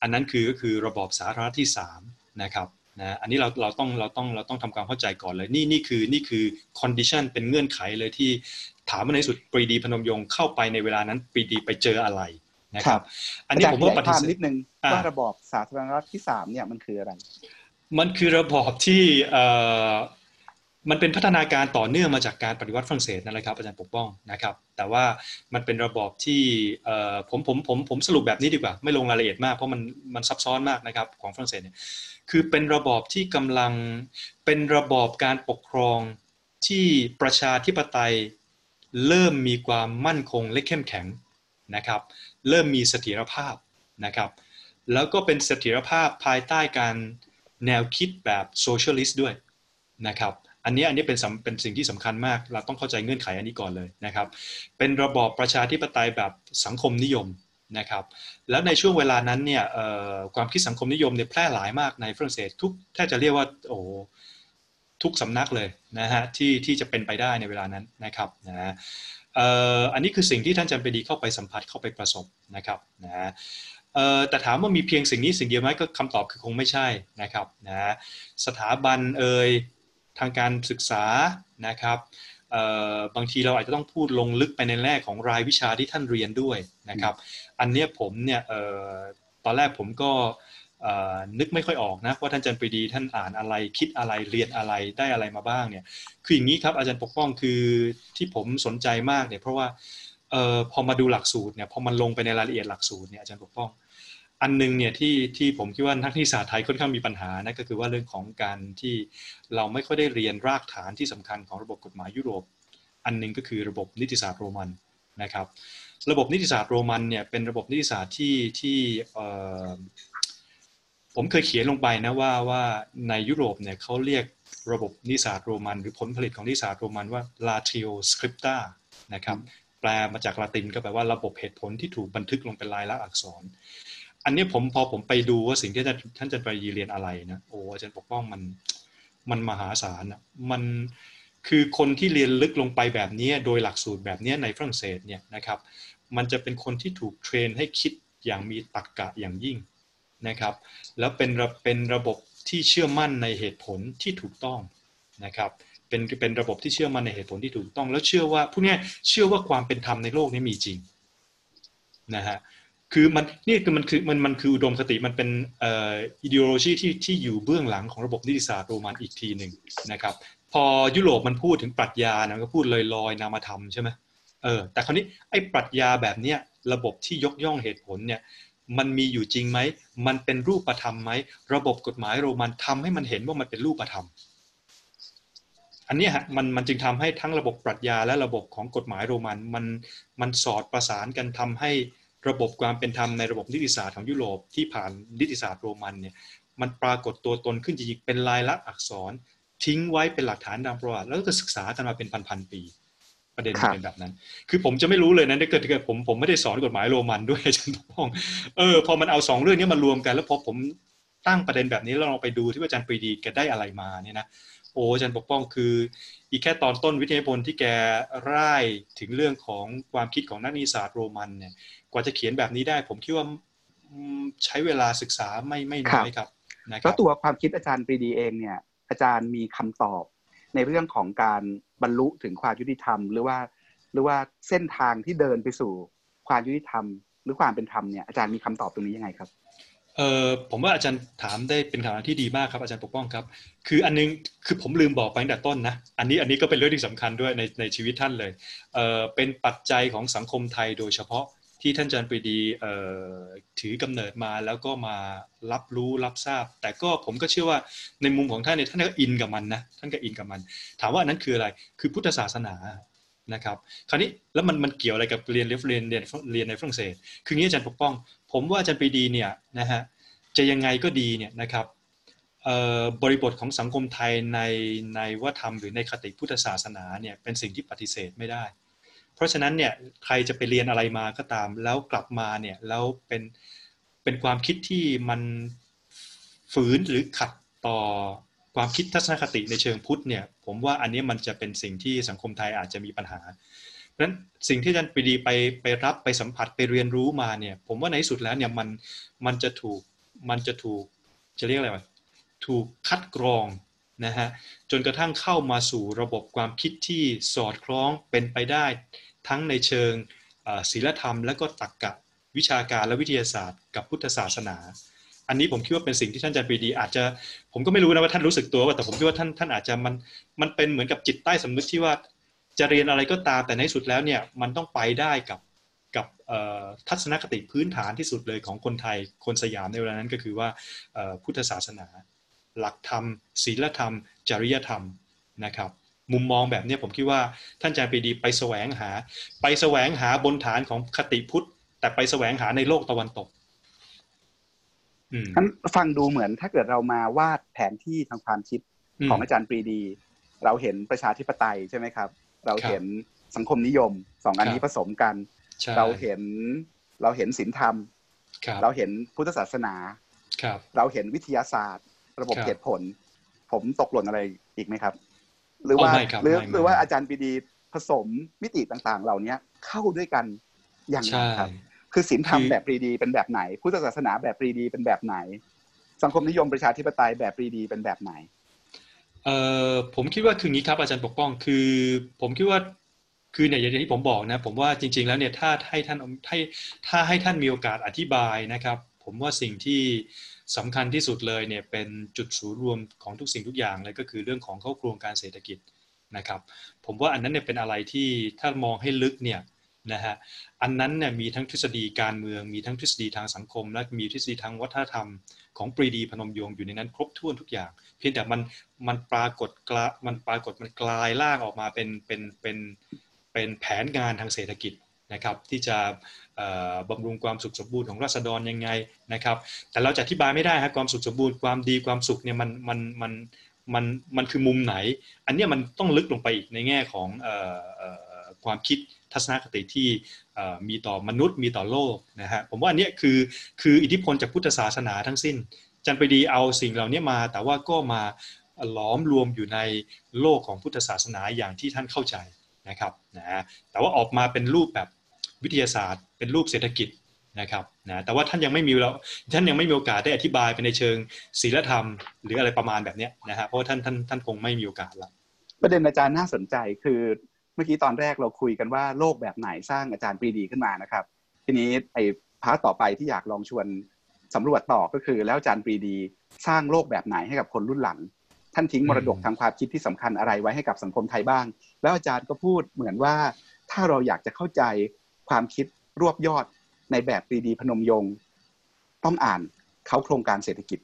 อันนั้นคือก็คือระบอบสาธารณรัฐที่3 นะครับนะอันนี้เราเราต้องเราต้องเราต้องทำความเข้าใจก่อนเลยนี่นี่คือนี่คือ condition เป็นเงื่อนไขเลยที่ถามมาในสุดปรีดีพนมยงค์เข้าไปในเวลานั้นปรีดีไปเจออะไรนะครับ อันนี้ผมว่าปฏิเสธนิดนึงว่าระบอบสาธารณรัฐที่สามเนี่ยมันคืออะไร มันคือระบอบที่เอ่อ มันเป็นพัฒนาการต่อเนื่องมาจากการปฏิวัติฝรั่งเศสนั่นแหละครับอาจารย์ปกป้องนะครับ แต่ว่ามันเป็นระบอบที่ผมผมผมผมสรุปแบบนี้ดีกว่า ไม่ลงรายละเอียดมากเพราะมันมันซับซ้อนมากนะครับของฝรั่งเศสเนี่ยคือเป็นระบอบที่กำลังเป็นระบอบการปกครองที่ประชาธิปไตยเริ่มมีความมั่นคงและเข้มแข็งนะครับ เริ่มมีเสถียรภาพนะครับ แล้วก็เป็นเสถียรภาพภายใต้การแนวคิดแบบโซเชียลิสต์ด้วยนะครับ อันนี้อันนี้เป็นเป็นสิ่งที่สำคัญมาก เราต้องเข้าใจเงื่อนไขอันนี้ก่อนเลยนะครับ เป็นระบอบประชาธิปไตยแบบสังคมนิยมนะครับ แล้วในช่วงเวลานั้นเนี่ยความคิดสังคมนิยมเนี่ยแพร่หลายมากในฝรั่งเศสทุกแทบจะเรียกว่าโอ้ทุกสำนักเลยนะฮะที่ที่จะเป็นไปได้ในเวลานั้นนะครับนะอันนี้คือสิ่งที่ท่านจันไปดีเข้าไปสัมผัสเข้าไปประสบนะครับนะแต่ถามว่ามีเพียงสิ่งนี้สิ่งเดียวไหมก็คำตอบคือคงไม่ใช่นะครับนะสถาบันเอ่ย ทางการศึกษานะครับบางทีเราอาจจะต้องพูดลงลึกไปในแรกของรายวิชาที่ท่านเรียนด้วยนะครับ อันนี้ผมเนี่ยตอนแรกผมก็นึกไม่ค่อยออกนะว่าท่านอาจารย์ปรีดีท่านอ่านอะไรคิดอะไรเรียนอะไรได้อะไรมาบ้างเนี่ยคืออย่างนี้ครับอาจารย์ปกป้องคือที่ผมสนใจมากเนี่ยเพราะว่าออพอมาดูหลักสูตรเนี่ยพอมันลงไปในรายละเอียดหลักสูตรเนี่ยอาจารย์ปกป้อง อันนึงเนี่ยที่ที่ผมคิดว่านักนิสาไทยค่อนข้างมีปัญหานะก็คือว่าเรื่องของการที่เราไม่ค่อยได้เรียนรากฐานที่สำคัญของระบบกฎหมายยุโรป อันนึงก็คือระบบนิติศาสตร์โรมันนะครับ ระบบนิติศาสตร์โรมันเนี่ยเป็นระบบนิติศาสตร์ที่ที่ผมเคยเขียนลงไปนะว่าว่าในยุโรปเนี่ยเขาเรียกระบบนิสาสตร์โรมัน หรือผลผลิตของนิสาสตร์โรมันว่า latio scripta นะครับแปลมาจากลาตินก็แปลว่าระบบเหตุผลที่ถูกบันทึกลงเป็นลายลักษณ์อักษร อันนี้ผมพอผมไปดูว่าสิ่งที่ท่านอาจารย์ไปยีเรียนอะไรนะโอ้อาจารย์ปกป้องมันมันมหาศาลอะมันคือคนที่เรียนลึกลงไปแบบนี้โดยหลักสูตรแบบนี้ในฝรั่งเศสเนี่ยนะครับมันจะเป็นคนที่ถูกเทรนให้คิดอย่างมีตรรกกะอย่างยิ่งนะครับ แล้วเป็นเป็นระบบที่เชื่อมั่นในเหตุผลที่ถูกต้องนะครับเป็นเป็นระบบที่เชื่อมั่นในเหตุผลที่ถูกต้อง แล้วเชื่อว่าผู้นี้เชื่อว่าความเป็นธรรมในโลกนี้มีจริงนะฮะ คือมันนี่คือมันคือมันมันคืออุดมคติมันเป็นเอ่ออิเดโลจีที่ที่อยู่เบื้องหลังของระบบนิติศาสตร์โรมันอีกทีหนึ่งนะครับ พอยุโรปมันพูดถึงปรัชญานะก็พูดลอยลอยนามธรรมใช่ไหมเออแต่คราวนี้ไอ้ปรัชญาแบบเนี้ยระบบที่ยกย่องเหตุผลเนี่ยมันมีอยู่จริงไหม มันเป็นรูปธรรมไหม ระบบกฎหมายโรมันทำให้มันเห็นว่ามันเป็นรูปธรรม อันนี้ฮะมันมันจึงทำให้ทั้งระบบปรัชญาและระบบของกฎหมายโรมันมันมันสอดประสานกันทำให้ ระบบความเป็นธรรมในระบบนิติศาสตร์ของยุโรปที่ผ่านนิติศาสตร์โรมันเนี่ยมันปรากฏตัวตนขึ้นจริงๆเป็นลายลักษณ์อักษร ทิ้งไว้เป็นหลักฐานทางประวัติแล้วก็ศึกษากันมาเป็นพันๆปี ประเด็นเป็นแบบนั้น คือผมจะไม่รู้เลยนะถ้าเกิดเกิดผมผมไม่ได้สอนกฎหมายโรมันด้วยอาจารย์พ้องเออพอมันเอาสองเรื่องนี้มารวมกัน แล้วพอผมตั้งประเด็นแบบนี้แล้วเราไปดูที่อาจารย์ปรีดีแกได้อะไรมาเนี่ยนะ โอ้อาจารย์ปกป้องคือ อีกแค่ตอนต้นวิทยาพลที่แกร่ายถึงเรื่องของความคิดของนักนิสาสตร์โรมันเนี่ยกว่าจะเขียนแบบนี้ได้ ผมคิดว่าใช้เวลาศึกษาไม่ไม่น้อยครับนะครับแล้วตัวความคิดอาจารย์ปรีดีเองเนี่ย อาจารย์มีคำตอบในเรื่องของการบรรลุถึงความยุติธรรม หรือว่า หรือว่าเส้นทางที่เดินไปสู่ความยุติธรรม หรือความเป็นธรรมเนี่ยอาจารย์มีคำตอบตรงนี้ยังไงครับ เออผมว่าอาจารย์ถามได้เป็นคำถามที่ดีมากครับอาจารย์ปกป้องครับ คืออันนึงคือผมลืมบอกไปตั้งแต่ต้นนะอันนี้อันนี้ก็เป็นเรื่องที่สำคัญด้วยในในชีวิตท่านเลยเออเป็นปัจจัยของสังคมไทยโดยเฉพาะที่ท่านอาจารย์ปรีดีถือกำเนิดมาแล้วก็มารับรู้รับทราบ แต่ก็ผมก็เชื่อว่าในมุมของท่านเนี่ยท่านก็อินกับมันนะท่านก็อินกับมัน ถามว่านั้นคืออะไรคือพุทธศาสนานะครับคราวนี้แล้วมันมันเกี่ยวอะไรกับเรียนเรียนเรียนเรียนในฝรั่งเศส คืองี้อาจารย์ปกป้อง ผมว่าอาจารย์ปรีดีเนี่ยนะฮะจะยังไงก็ดีเนี่ยนะครับบริบทของสังคมไทยในในวัฒนธรรมหรือในคติพุทธศาสนาเนี่ยเป็นสิ่งที่ปฏิเสธไม่ได้ เพราะฉะนั้นเนี่ยใครจะไปเรียนอะไรมาก็ตาม แล้วกลับมาเนี่ยแล้วเป็นเป็นความคิดที่มันฝืนหรือขัดต่อความคิดทัศนคติในเชิงพุทธเนี่ยผมว่าอันนี้มันจะเป็นสิ่งที่สังคมไทยอาจจะมีปัญหา นั้นสิ่งที่อาจารย์ปรีดีไปไปรับไปสัมผัสไปเรียนรู้มาเนี่ย ผมว่าในที่สุดแล้วเนี่ยมันมันจะถูกมันจะถูกจะเรียกอะไรวะถูกคัดกรองนะฮะจนกระทั่งเข้ามาสู่ระบบความคิดที่สอดคล้องเป็นไปได้ ทั้งในเชิงศีลธรรม และก็ตรรกะวิชาการและวิทยาศาสตร์ กับพุทธศาสนา อันนี้ผมคิดว่าเป็นสิ่งที่ท่านอาจารย์ปรีดี อาจจะผมก็ไม่รู้นะว่าท่านรู้สึกตัวว่าแต่ผมคิดว่าท่านท่านอาจจะมันมันเป็นเหมือนกับจิตใต้สำนึกที่ว่า จะเรียนอะไรก็ตามแต่ในสุดแล้วเนี่ยมันต้องไปได้กับกับทัศนคติพื้นฐานที่สุดเลยของคนไทยคนสยามในเวลานั้นก็คือว่าพุทธศาสนา หลักธรรม ศีลธรรม จริยธรรมนะครับ มุมมองแบบนี้ผมคิดว่าท่านอาจารย์ปรีดีไปแสวงหา ไปแสวงหาบนฐานของคติพุทธ แต่ไปแสวงหาในโลกตะวันตกนั้นฟังดูเหมือนถ้าเกิดเรามาวาดแผนที่ทางความคิดของอาจารย์ปรีดี เราเห็นประชาธิปไตยใช่ไหมครับ เราเห็นสังคมนิยมสองอันนี้ผสมกัน เราเห็นเราเห็นศีลธรรม เราเห็นพุทธศาสนาเราเห็นวิทยาศาสตร์ ระบบเหตุผล ผมตกหล่นอะไรอีกไหมครับ หรือว่าหรือหรือว่าอาจารย์ปรีดีผสมมิติต่างๆ เหล่านี้เข้าด้วยกันอย่างไรครับ คือศีลธรรมแบบปรีดีเป็นแบบไหน พุทธศาสนาแบบปรีดีเป็นแบบไหน สังคมนิยมประชาธิปไตยแบบปรีดีเป็นแบบไหน เอ่อผมคิดว่าคืองี้ครับอาจารย์ปกป้องคือ ผมคิดว่าคือเนี่ยอย่างที่ผมบอกนะผมว่าจริง ๆ แล้วเนี่ยถ้าให้ท่านให้ถ้าให้ท่านมีโอกาสอธิบายนะครับ ผมว่าสิ่งที่สำคัญที่สุดเลยเนี่ยเป็นจุดศูนย์รวมของทุกสิ่งทุกอย่างเลยก็คือเรื่องของเข้าโครงการเศรษฐกิจนะครับ ผมว่าอันนั้นเนี่ยเป็นอะไรที่ถ้ามองให้ลึกเนี่ยนะฮะอันนั้นเนี่ยมีทั้งทฤษฎีการเมือง มีทั้งทฤษฎีทางสังคม และมีทฤษฎีทางวัฒนธรรม ของปรีดีพนมยงค์อยู่ในนั้นครบถ้วนทุกอย่าง เพียงแต่มันมันปรากฏกลามันปรากฏมันกลายล่างออกมาเป็นเป็นเป็นเป็นแผนงานทางเศรษฐกิจนะครับที่จะบำรุงความสุขสมบูรณ์ของราษฎรยังไงนะครับแต่เราจะอธิบายไม่ได้ครับความสุขสมบูรณ์ความดีความสุขเนี่ยมันมันมันมันมันคือมุมไหน อันนี้มันต้องลึกลงไปอีกในแง่ของความคิด ทัศนคติที่มีต่อมนุษย์มีต่อโลกนะฮะผมว่าอันนี้คือคืออิทธิพลจากพุทธศาสนาทั้งสิ้น จันไปดีเอาสิ่งเหล่านี้มา แต่ว่าก็มาล้อมรวมอยู่ในโลกของพุทธศาสนาอย่างที่ท่านเข้าใจนะครับนะแต่ว่าออกมาเป็นรูปแบบวิทยาศาสตร์ เป็นรูปเศรษฐกิจนะครับนะแต่ว่าท่านยังไม่มีเราท่านยังไม่มีโอกาสได้อธิบายไปในเชิงศีลธรรม หรืออะไรประมาณแบบนี้นะฮะเพราะท่านท่านท่านคงไม่มีโอกาสละประเด็นอาจารย์น่าสนใจคือ เมื่อกี้ตอนแรกเราคุยกันว่าโลกแบบไหนสร้างอาจารย์ปรีดีขึ้นมานะครับ ทีนี้ไอ้พาร์ตต่อไปที่อยากลองชวนสำรวจต่อก็คือ แล้วอาจารย์ปรีดีสร้างโลกแบบไหนให้กับคนรุ่นหลัง ท่านทิ้งมรดกทางความคิดที่สำคัญอะไรไว้ให้กับสังคมไทยบ้าง แล้วอาจารย์ก็พูดเหมือนว่าถ้าเราอยากจะเข้าใจความคิดรวบยอดในแบบปรีดีพนมยงค์ต้องอ่านเขาโครงการเศรษฐกิจ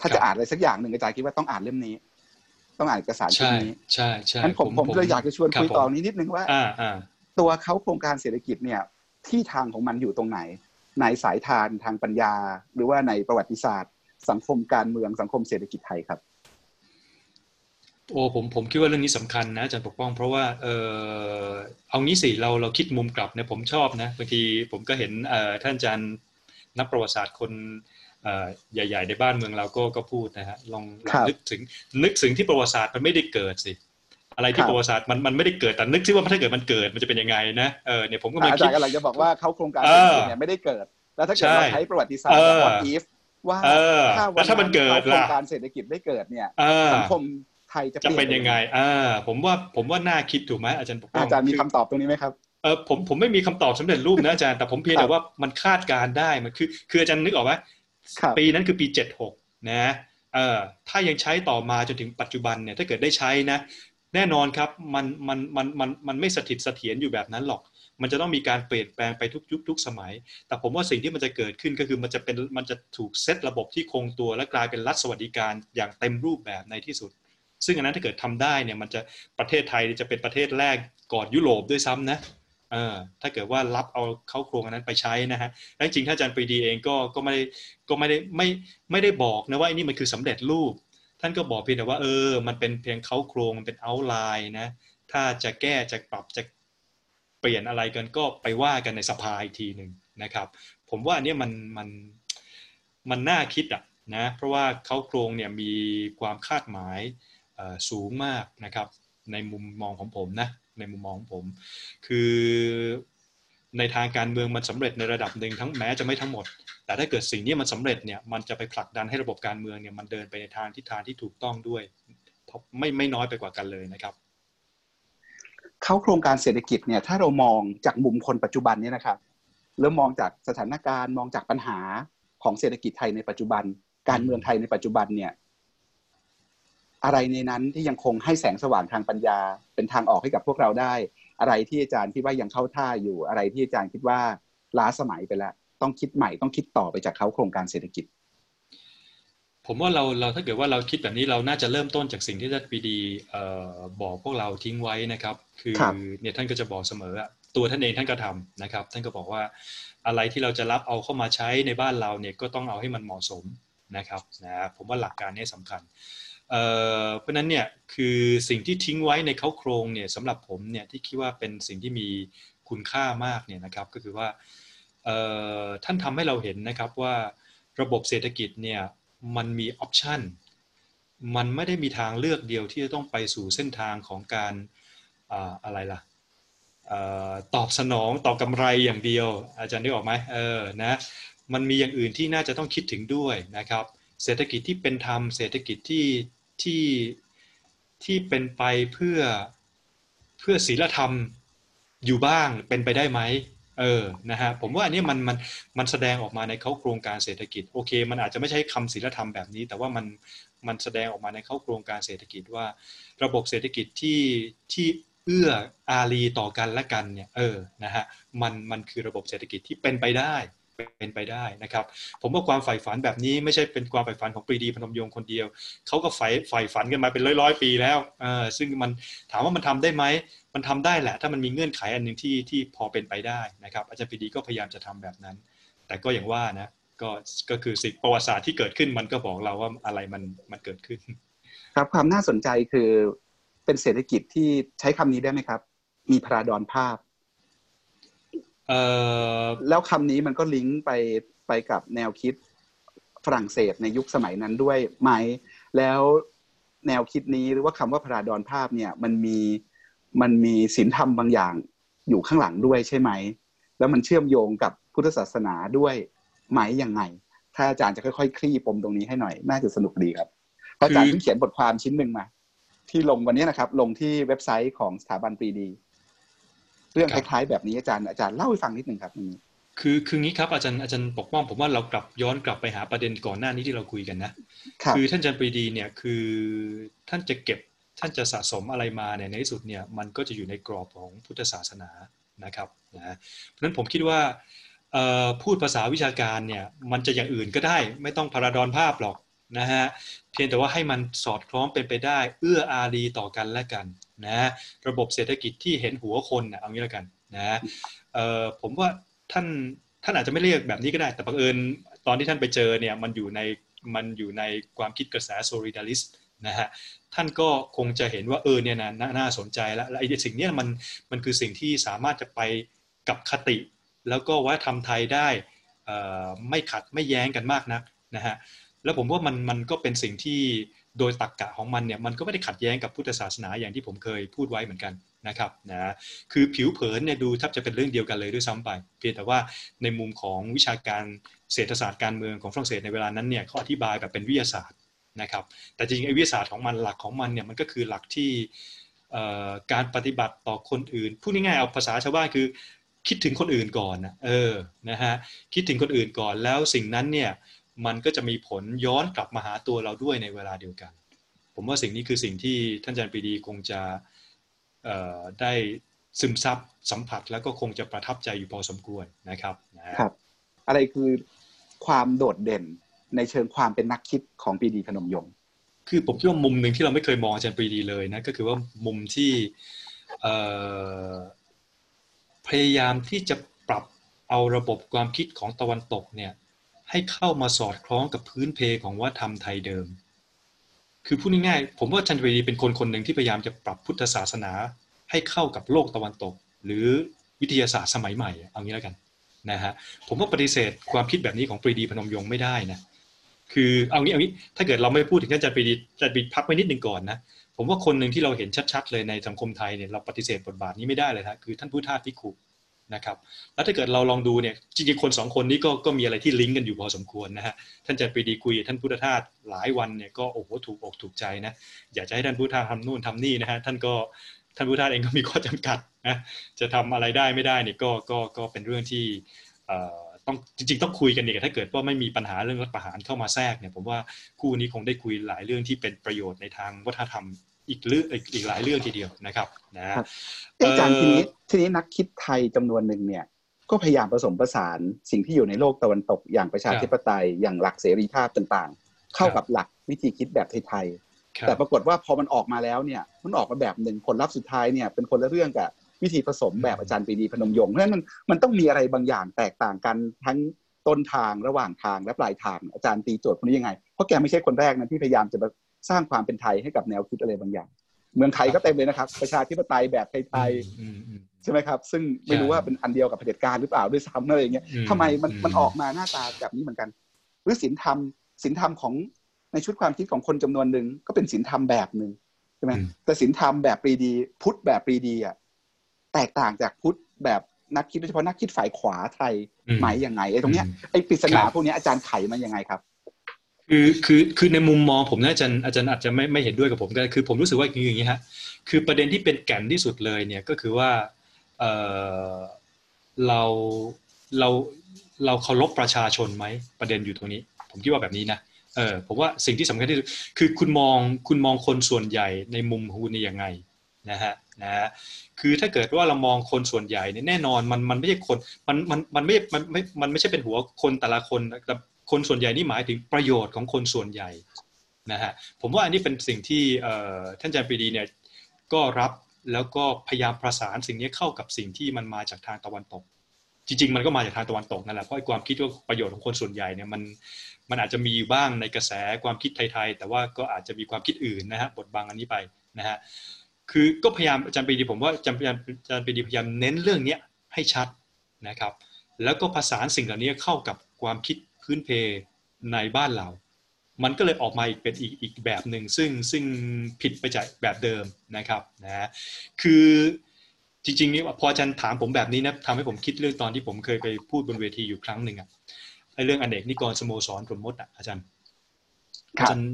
ถ้าจะอ่านอะไรสักอย่างหนึ่งอาจารย์คิดว่าต้องอ่านเล่มนี้ ต้องอ่านเอกสารชิ้นนี้ใช่ใช่งั้นผมผมเลยอยากจะชวนคุยต่อนี้นิดนึงว่าตัวเขาโครงการเศรษฐกิจเนี่ยที่ทางของมันอยู่ตรงไหน ในสายทานทางปัญญา หรือว่าในประวัติศาสตร์ สังคมการเมืองสังคมเศรษฐกิจไทยครับโอ้ผมผมคิดว่าเรื่องนี้สำคัญนะอาจารย์ปกป้อง เพราะว่าเออเอางี้สิเราเราคิดมุมกลับเนี่ยผมชอบนะบางทีผมก็เห็นเออท่านอาจารย์นักประวัติศาสตร์คน ใหญ่ ๆ ในบ้านเมืองเราก็ก็พูดนะฮะลองนึกถึงนึกถึงที่ประวัติศาสตร์มันไม่ได้เกิดสิ อะไรที่ประวัติศาสตร์มันมันไม่ได้เกิดแต่นึกที่ว่าถ้าเกิดมันเกิดมันจะเป็นยังไงนะเออเนี่ยผมก็มาคิดอาจารย์กำลังจะบอกว่าเขาโครงการเนี่ยไม่ได้เกิด แล้วถ้าเกิดเราใช้ประวัติศาสตร์แบบว่าอีฟว่าถ้าวันนั้นโครงการเศรษฐกิจไม่เกิดเนี่ยสังคมไทยจะเป็นยังไงอ่าผมว่าผมว่าน่าคิดถูกไหมอาจารย์ปกป้องอาจารย์มีคำตอบตรงนี้ไหมครับเออผมผมไม่มีคำตอบสำเร็จรูปนะอาจารย์แต่ผมเพียงแต่ว่ามันคาดการได้มันคือ คืออาจารย์นึกออกไหม ปีนั้นคือปี76นะเออถ้ายังใช้ต่อมาจนถึงปัจจุบันเนี่ยถ้าเกิดได้ใช้นะแน่นอนครับมันมันมันมันมันไม่สถิตเสถียรอยู่แบบนั้นหรอก มันจะต้องมีการเปลี่ยนแปลงไปทุกยุคทุกสมัย แต่ผมว่าสิ่งที่มันจะเกิดขึ้นก็คือมันจะเป็นมันจะถูกเซตระบบที่คงตัวและกลายเป็นรัฐสวัสดิการอย่างเต็มรูปแบบในที่สุด ซึ่งอันนั้นถ้าเกิดทำได้เนี่ยมันจะประเทศไทยจะเป็นประเทศแรกก่อนยุโรปด้วยซ้ำนะ ถ้าเกิดว่ารับเอาเข้าโครงอันนั้นไปใช้นะฮะแลจริงถ้าอาจารย์ปรีดีเองก็ก็ไม่ได้ก็ไม่ได้ไม่ไม่ได้บอกนะว่าอันนี้มันคือสำเร็จรูป ท่านก็บอกเพียงแต่ว่าเออ มันเป็นเพียงเข้าโครงมันเป็นเอาไลน์นะ ถ้าจะแก้จะปรับจะเปลี่ยนอะไรกันก็ไปว่ากันในสภาอีกทีหนึ่งนะครับ ผมว่าอันนี้มันมันมันน่าคิดอะนะเพราะว่าเขาโครงเนี่ยมีความคาดหมายสูงมากนะครับ ในมุมมองของผมนะ ในมุมมองของผม คือในทางการเมืองมันสำเร็จในระดับหนึ่งทั้งแม้จะไม่ทั้งหมด แต่ถ้าเกิดสิ่งนี้มันสำเร็จเนี่ยมันจะไปผลักดันให้ระบบการเมืองเนี่ยมันเดินไปในทางทิศทางที่ถูกต้องด้วยไม่ไม่น้อยไปกว่ากันเลยนะครับ เข้าโครงการเศรษฐกิจเนี่ยถ้าเรามองจากมุมคนปัจจุบันเนี่ยนะครับแล้วมองจากสถานการณ์มองจากปัญหาของเศรษฐกิจไทยในปัจจุบัน การเมืองไทยในปัจจุบันเนี่ย อะไรในนั้นที่ยังคงให้แสงสว่างทางปัญญา เป็นทางออกให้กับพวกเราได้ อะไรที่อาจารย์คิดว่ายังเข้าท่าอยู่ อะไรที่อาจารย์คิดว่าล้าสมัยไปแล้ว ต้องคิดใหม่ต้องคิดต่อไปจากเขาโครงการเศรษฐกิจ ผมว่าเราเราถ้าเกิดว่าเราคิดแบบนี้เราน่าจะเริ่มต้นจากสิ่งที่ท่านปีดีบอกพวกเราทิ้งไว้นะครับ คือเนี่ยท่านก็จะบอกเสมอตัวท่านเองท่านก็ทำนะครับ ท่านก็บอกว่าอะไรที่เราจะรับเอาเข้ามาใช้ในบ้านเราเนี่ยก็ต้องเอาให้มันเหมาะสมนะครับนะผมว่าหลักการนี้สำคัญ เพราะนั้นเนี่ยคือสิ่งที่ทิ้งไว้ในเขาโครงเนี่ยสำหรับผมเนี่ยที่คิดว่าเป็นสิ่งที่มีคุณค่ามากเนี่ยนะครับก็คือว่าท่านทำให้เราเห็นนะครับว่าระบบเศรษฐกิจเนี่ยมันมีออปชันมันไม่ได้มีทางเลือกเดียวที่จะต้องไปสู่เส้นทางของการอะไรล่ะตอบสนองต่อกำไรอย่างเดียว อาจารย์ได้ออกไหมเออนะมันมีอย่างอื่นที่น่าจะต้องคิดถึงด้วยนะครับ เศรษฐกิจที่เป็นธรรมเศรษฐกิจที่ ที่ที่เป็นไปเพื่อเพื่อศีลธรรมอยู่บ้างเป็นไปได้ไหมเออ นะฮะ ผมว่าอันนี้มันมันมันแสดงออกมาในเขาโครงการเศรษฐกิจ โอเค มันอาจจะไม่ใช่คำศีลธรรมแบบนี้ แต่ว่ามันมันแสดงออกมาในเขาโครงการเศรษฐกิจว่า ระบบเศรษฐกิจที่ที่เอื้ออารีต่อกันและกันเนี่ย เออ นะฮะ มันมันคือระบบเศรษฐกิจที่เป็นไปได้ เป็นไปได้นะครับ ผมว่าความใฝ่ฝันแบบนี้ไม่ใช่เป็นความใฝ่ฝันของปรีดีพนมยงคนเดียว เขาก็ใฝ่ใฝ่ฝันกันมาเป็นร้อยร้อยปีแล้วซึ่งมันถามว่ามันทำได้ไหมมันทำได้แหละ ถ้ามันมีเงื่อนไขอันหนึ่งที่ที่พอเป็นไปได้นะครับ อาจารย์ปรีดีก็พยายามจะทำแบบนั้น แต่ก็อย่างว่านะก็ก็คือสิ่งประวัติศาสตร์ที่เกิดขึ้นมันก็บอกเราว่าอะไรมันมันเกิดขึ้น ครับความน่าสนใจคือเป็นเศรษฐกิจที่ใช้คำนี้ได้ไหมครับ มีพราดอนภาพ แล้วคำนี้มันก็ลิงก์ไปไปกับแนวคิดฝรั่งเศสในยุคสมัยนั้นด้วยไหม แล้วแนวคิดนี้หรือว่าคำว่าพราดอนภาพเนี่ยมันมีมันมีศีลธรรมบางอย่างอยู่ข้างหลังด้วยใช่ไหม แล้วมันเชื่อมโยงกับพุทธศาสนาด้วยไหมยังไง ถ้าอาจารย์จะค่อยๆ คลี่ปมตรงนี้ให้หน่อย น่าจะสนุกดีครับเพราะอาจารย์เพิ่งเขียนบทความชิ้นหนึ่งมา ที่ลงวันนี้นะครับ ลงที่เว็บไซต์ของสถาบันปรีดี เรื่องคล้ายๆแบบนี้อาจารย์อาจารย์เล่าให้ฟังนิดหนึ่งครับนี้คือคืองี้ครับอาจารย์อาจารย์ปกป้องผมว่าเรากลับย้อนกลับไปหาประเด็นก่อนหน้านี้ที่เราคุยกันนะคือท่านอาจารย์ปรีดีเนี่ยคือท่านจะเก็บท่านจะสะสมอะไรมาเนี่ยในที่สุดเนี่ยมันก็จะอยู่ในกรอบของพุทธศาสนานะครับนะเพราะฉะนั้นผมคิดว่าพูดภาษาวิชาการเนี่ยมันจะอย่างอื่นก็ได้ ไม่ต้องพาราดอนภาพหรอกนะฮะเพียงแต่ว่าให้มันสอดคล้องเป็นไปได้ เอื้ออารีต่อกันและกัน นะระบบเศรษฐกิจที่เห็นหัวคนนะเอางี้แล้วกันนะผมว่าท่านท่านอาจจะไม่เรียกแบบนี้ก็ได้ แต่บังเอิญตอนที่ท่านไปเจอเนี่ยมันอยู่ในมันอยู่ในความคิดกระแสโซลิดาริสนะฮะท่านก็คงจะเห็นว่าเออเนี่ยนะน่าสนใจแล้วและไอ้สิ่งนี้มันมันคือสิ่งที่สามารถจะไปกับคติ แล้วก็ว่าทำไทยได้ไม่ขัดไม่แย้งกันมากนักนะฮะแล้วผมว่ามันมันก็เป็นสิ่งที่ โดยตรกกะของมันเนี่ยมันก็ไม่ได้ขัดแย้งกับพุทธศาสนาอย่างที่ผมเคยพูดไว้เหมือนกันนะครับนะคือผิวเผินเนี่ยดูแทบจะเป็นเรื่องเดียวกันเลยด้วยซ้ำไป เพียงแต่ว่าในมุมของวิชาการเศรษฐศาสตร์การเมืองของฝรั่งเศสในเวลานั้นเนี่ยเขาอธิบายแบบเป็นวิทยาศาสตร์นะครับ แต่จริงไอ้วิทยาศาสตร์ของมันหลักของมันเนี่ยมันก็คือหลักที่การปฏิบัติต่อคนอื่นพูดง่ายๆเอาภาษาชาวบ้านคือคิดถึงคนอื่นก่อนนะเออนะฮะคิดถึงคนอื่นก่อนแล้วสิ่งนั้นเนี่ย มันก็จะมีผลย้อนกลับมาหาตัวเราด้วยในเวลาเดียวกัน ผมว่าสิ่งนี้คือสิ่งที่ท่านอาจารย์ปรีดีคงจะได้ซึมซับสัมผัสแล้วก็คงจะประทับใจอยู่พอสมควรนะครับครับ อะไรคือความโดดเด่นในเชิงความเป็นนักคิดของปรีดีพนมยงค์คือผมคิดว่ามุมหนึ่งที่เราไม่เคยมองอาจารย์ปรีดีเลยนะก็คือว่ามุมที่พยายามที่จะปรับเอาระบบความคิดของตะวันตกเนี่ย ให้เข้ามาสอดคล้องกับพื้นเพของวัฒนธรรมไทยเดิม คือพูดง่ายๆ ผมว่าจันทวีเป็นคนคนหนึ่งที่พยายามจะปรับพุทธศาสนาให้เข้ากับโลกตะวันตก หรือวิทยาศาสตร์สมัยใหม่ เอางี้แล้วกันนะฮะ ผมว่าปฏิเสธความคิดแบบนี้ของปรีดีพนมยงค์ไม่ได้นะ คือเอางี้เอางี้ ถ้าเกิดเราไม่พูดถึงท่านอาจารย์ปรีดีอาจารย์ปรีพักไว้นิดหนึ่งก่อนนะ ผมว่าคนหนึ่งที่เราเห็นชัดๆ เลยในสังคมไทยเนี่ยเราปฏิเสธบทบาทนี้ไม่ได้เลยนะคือท่านผู้ท่าพิคุ นะครับแล้วถ้าเกิดเราลองดูเนี่ยจริงๆคนสองคนนี้ก็ก็มีอะไรที่ลิงก์กันอยู่พอสมควรนะฮะท่านอาจารย์ปดีคุยท่านพุทธทาสหลายวันเนี่ยก็โอ้โหถูกอกถูกใจนะอยากจะให้ท่านพุทธทาสทำนู่นทำนี่นะฮะท่านก็ท่านพุทธทาสเองก็มีข้อจำกัดนะจะทำอะไรได้ไม่ได้เนี่ยก็ก็ก็เป็นเรื่องที่ต้องจริงๆต้องคุยกันอีกถ้าเกิดว่าไม่มีปัญหาเรื่องรัฐประหารเข้ามาแทรกเนี่ยผมว่าคู่นี้คงได้คุยหลายเรื่องที่เป็นประโยชน์ในทางวัฒนธรรม อีกเรื่องอีกหลายเรื่องทีเดียวนะครับนะอาจารย์ทีนี้ทีนี้นักคิดไทยจำนวนหนึ่งเนี่ยก็พยายามผสมผสานสิ่งที่อยู่ในโลกตะวันตกอย่างประชาธิปไตยอย่างหลักเสรีภาพต่างๆ เข้ากับหลักวิธีคิดแบบไทยๆแต่ปรากฏว่าพอมันออกมาแล้วเนี่ยมันออกมาแบบหนึ่งผลลัพธ์สุดท้ายเนี่ยเป็นคนละเรื่องกับวิธีผสมแบบอาจารย์ปรีดีพนมยงค์เพราะฉะนั้นมันมันต้องมีอะไรบางอย่างแตกต่างกันทั้งต้นทางระหว่างทางและปลายทางอาจารย์ตีโจทย์คนนี้ยังไง เพราะแกไม่ใช่คนแรกนะที่พยายามจะ สร้างความเป็นไทยให้กับแนวคิดอะไรบางอย่าง เมืองไทยก็เต็มเลยนะครับ ประชาธิปไตยแบบไทยๆใช่ไหมครับ ซึ่งไม่รู้ว่าเป็นอันเดียวกับเผด็จการหรือเปล่าด้วยซ้ำอะไรอย่างเงี้ยทำไมมันมันออกมาหน้าตาแบบนี้เหมือนกัน หรือศีลธรรมศีลธรรมของในชุดความคิดของคนจำนวนหนึ่งก็เป็นศีลธรรมแบบหนึ่งใช่ไหมแต่ศีลธรรมแบบปรีดี พุทธแบบปรีดีอะแตกต่างจากพุทธแบบนักคิดโดยเฉพาะนักคิดฝ่ายขวาไทยหมายยังไงไอ้ตรงเนี้ยไอ้ปริศนาพวกนี้อาจารย์ไขมันยังไงครับ คือคือคือในมุมมองผมนะอาจารย์อาจารย์อาจจะไม่ไม่เห็นด้วยกับผมก็คือ ผมรู้สึกว่าอย่างนี้ฮะคือประเด็นที่เป็นแก่นที่สุดเลยเนี่ยก็คือว่าเออเราเราเราเคารพประชาชนไหมประเด็นอยู่ตรงนี้ ผมคิดว่าแบบนี้นะเออผมว่าสิ่งที่สำคัญที่สุดคือคุณมองคุณมองคนส่วนใหญ่ในมุมของคุณนี่ยังไงนะฮะนะฮะคือถ้าเกิดว่าเรามองคนส่วนใหญ่เนี่ยแน่นอนมันมันไม่ใช่คนมันมันมันไม่มันไม่มันไม่ใช่เป็นหัวคนแต่ละคนแต่ คนส่วนใหญ่นี่หมายถึงประโยชน์ของคนส่วนใหญ่นะฮะผมว่าอันนี้เป็นสิ่งที่ท่านอาจารย์ปรีดีเนี่ยก็รับแล้วก็พยายามประสานสิ่งนี้เข้ากับสิ่งที่มันมาจากทางตะวันตก จริง ๆ มันก็มาจากทางตะวันตกนั่นแหละเพราะความคิดว่าประโยชน์ของคนส่วนใหญ่เนี่ยมันมันอาจจะมีบ้างในกระแสความคิดไทยๆแต่ว่าก็อาจจะมีความคิดอื่นนะฮะบทบังอันนี้ไปนะฮะคือก็พยายามอาจารย์ปรีดีผมว่าอาจารย์อาจารย์ปรีดีพยายามเน้นเรื่องนี้ให้ชัดนะครับ แล้วก็ผสานสิ่งเหล่านี้เข้ากับความคิด พื้นเพในบ้านเรา มันก็เลยออกมาอีกเป็นอีกอีกแบบหนึ่งซึ่งซึ่งผิดไปจากแบบเดิมนะครับนะคือจริงๆนี่พออาจารย์ถามผมแบบนี้นะทำให้ผมคิดเรื่องตอนที่ผมเคยไปพูดบนเวทีอยู่ครั้งหนึ่งอะไอ้เรื่องอเนกนิกรสโมสรสมมติอะอาจารย์อาจารย์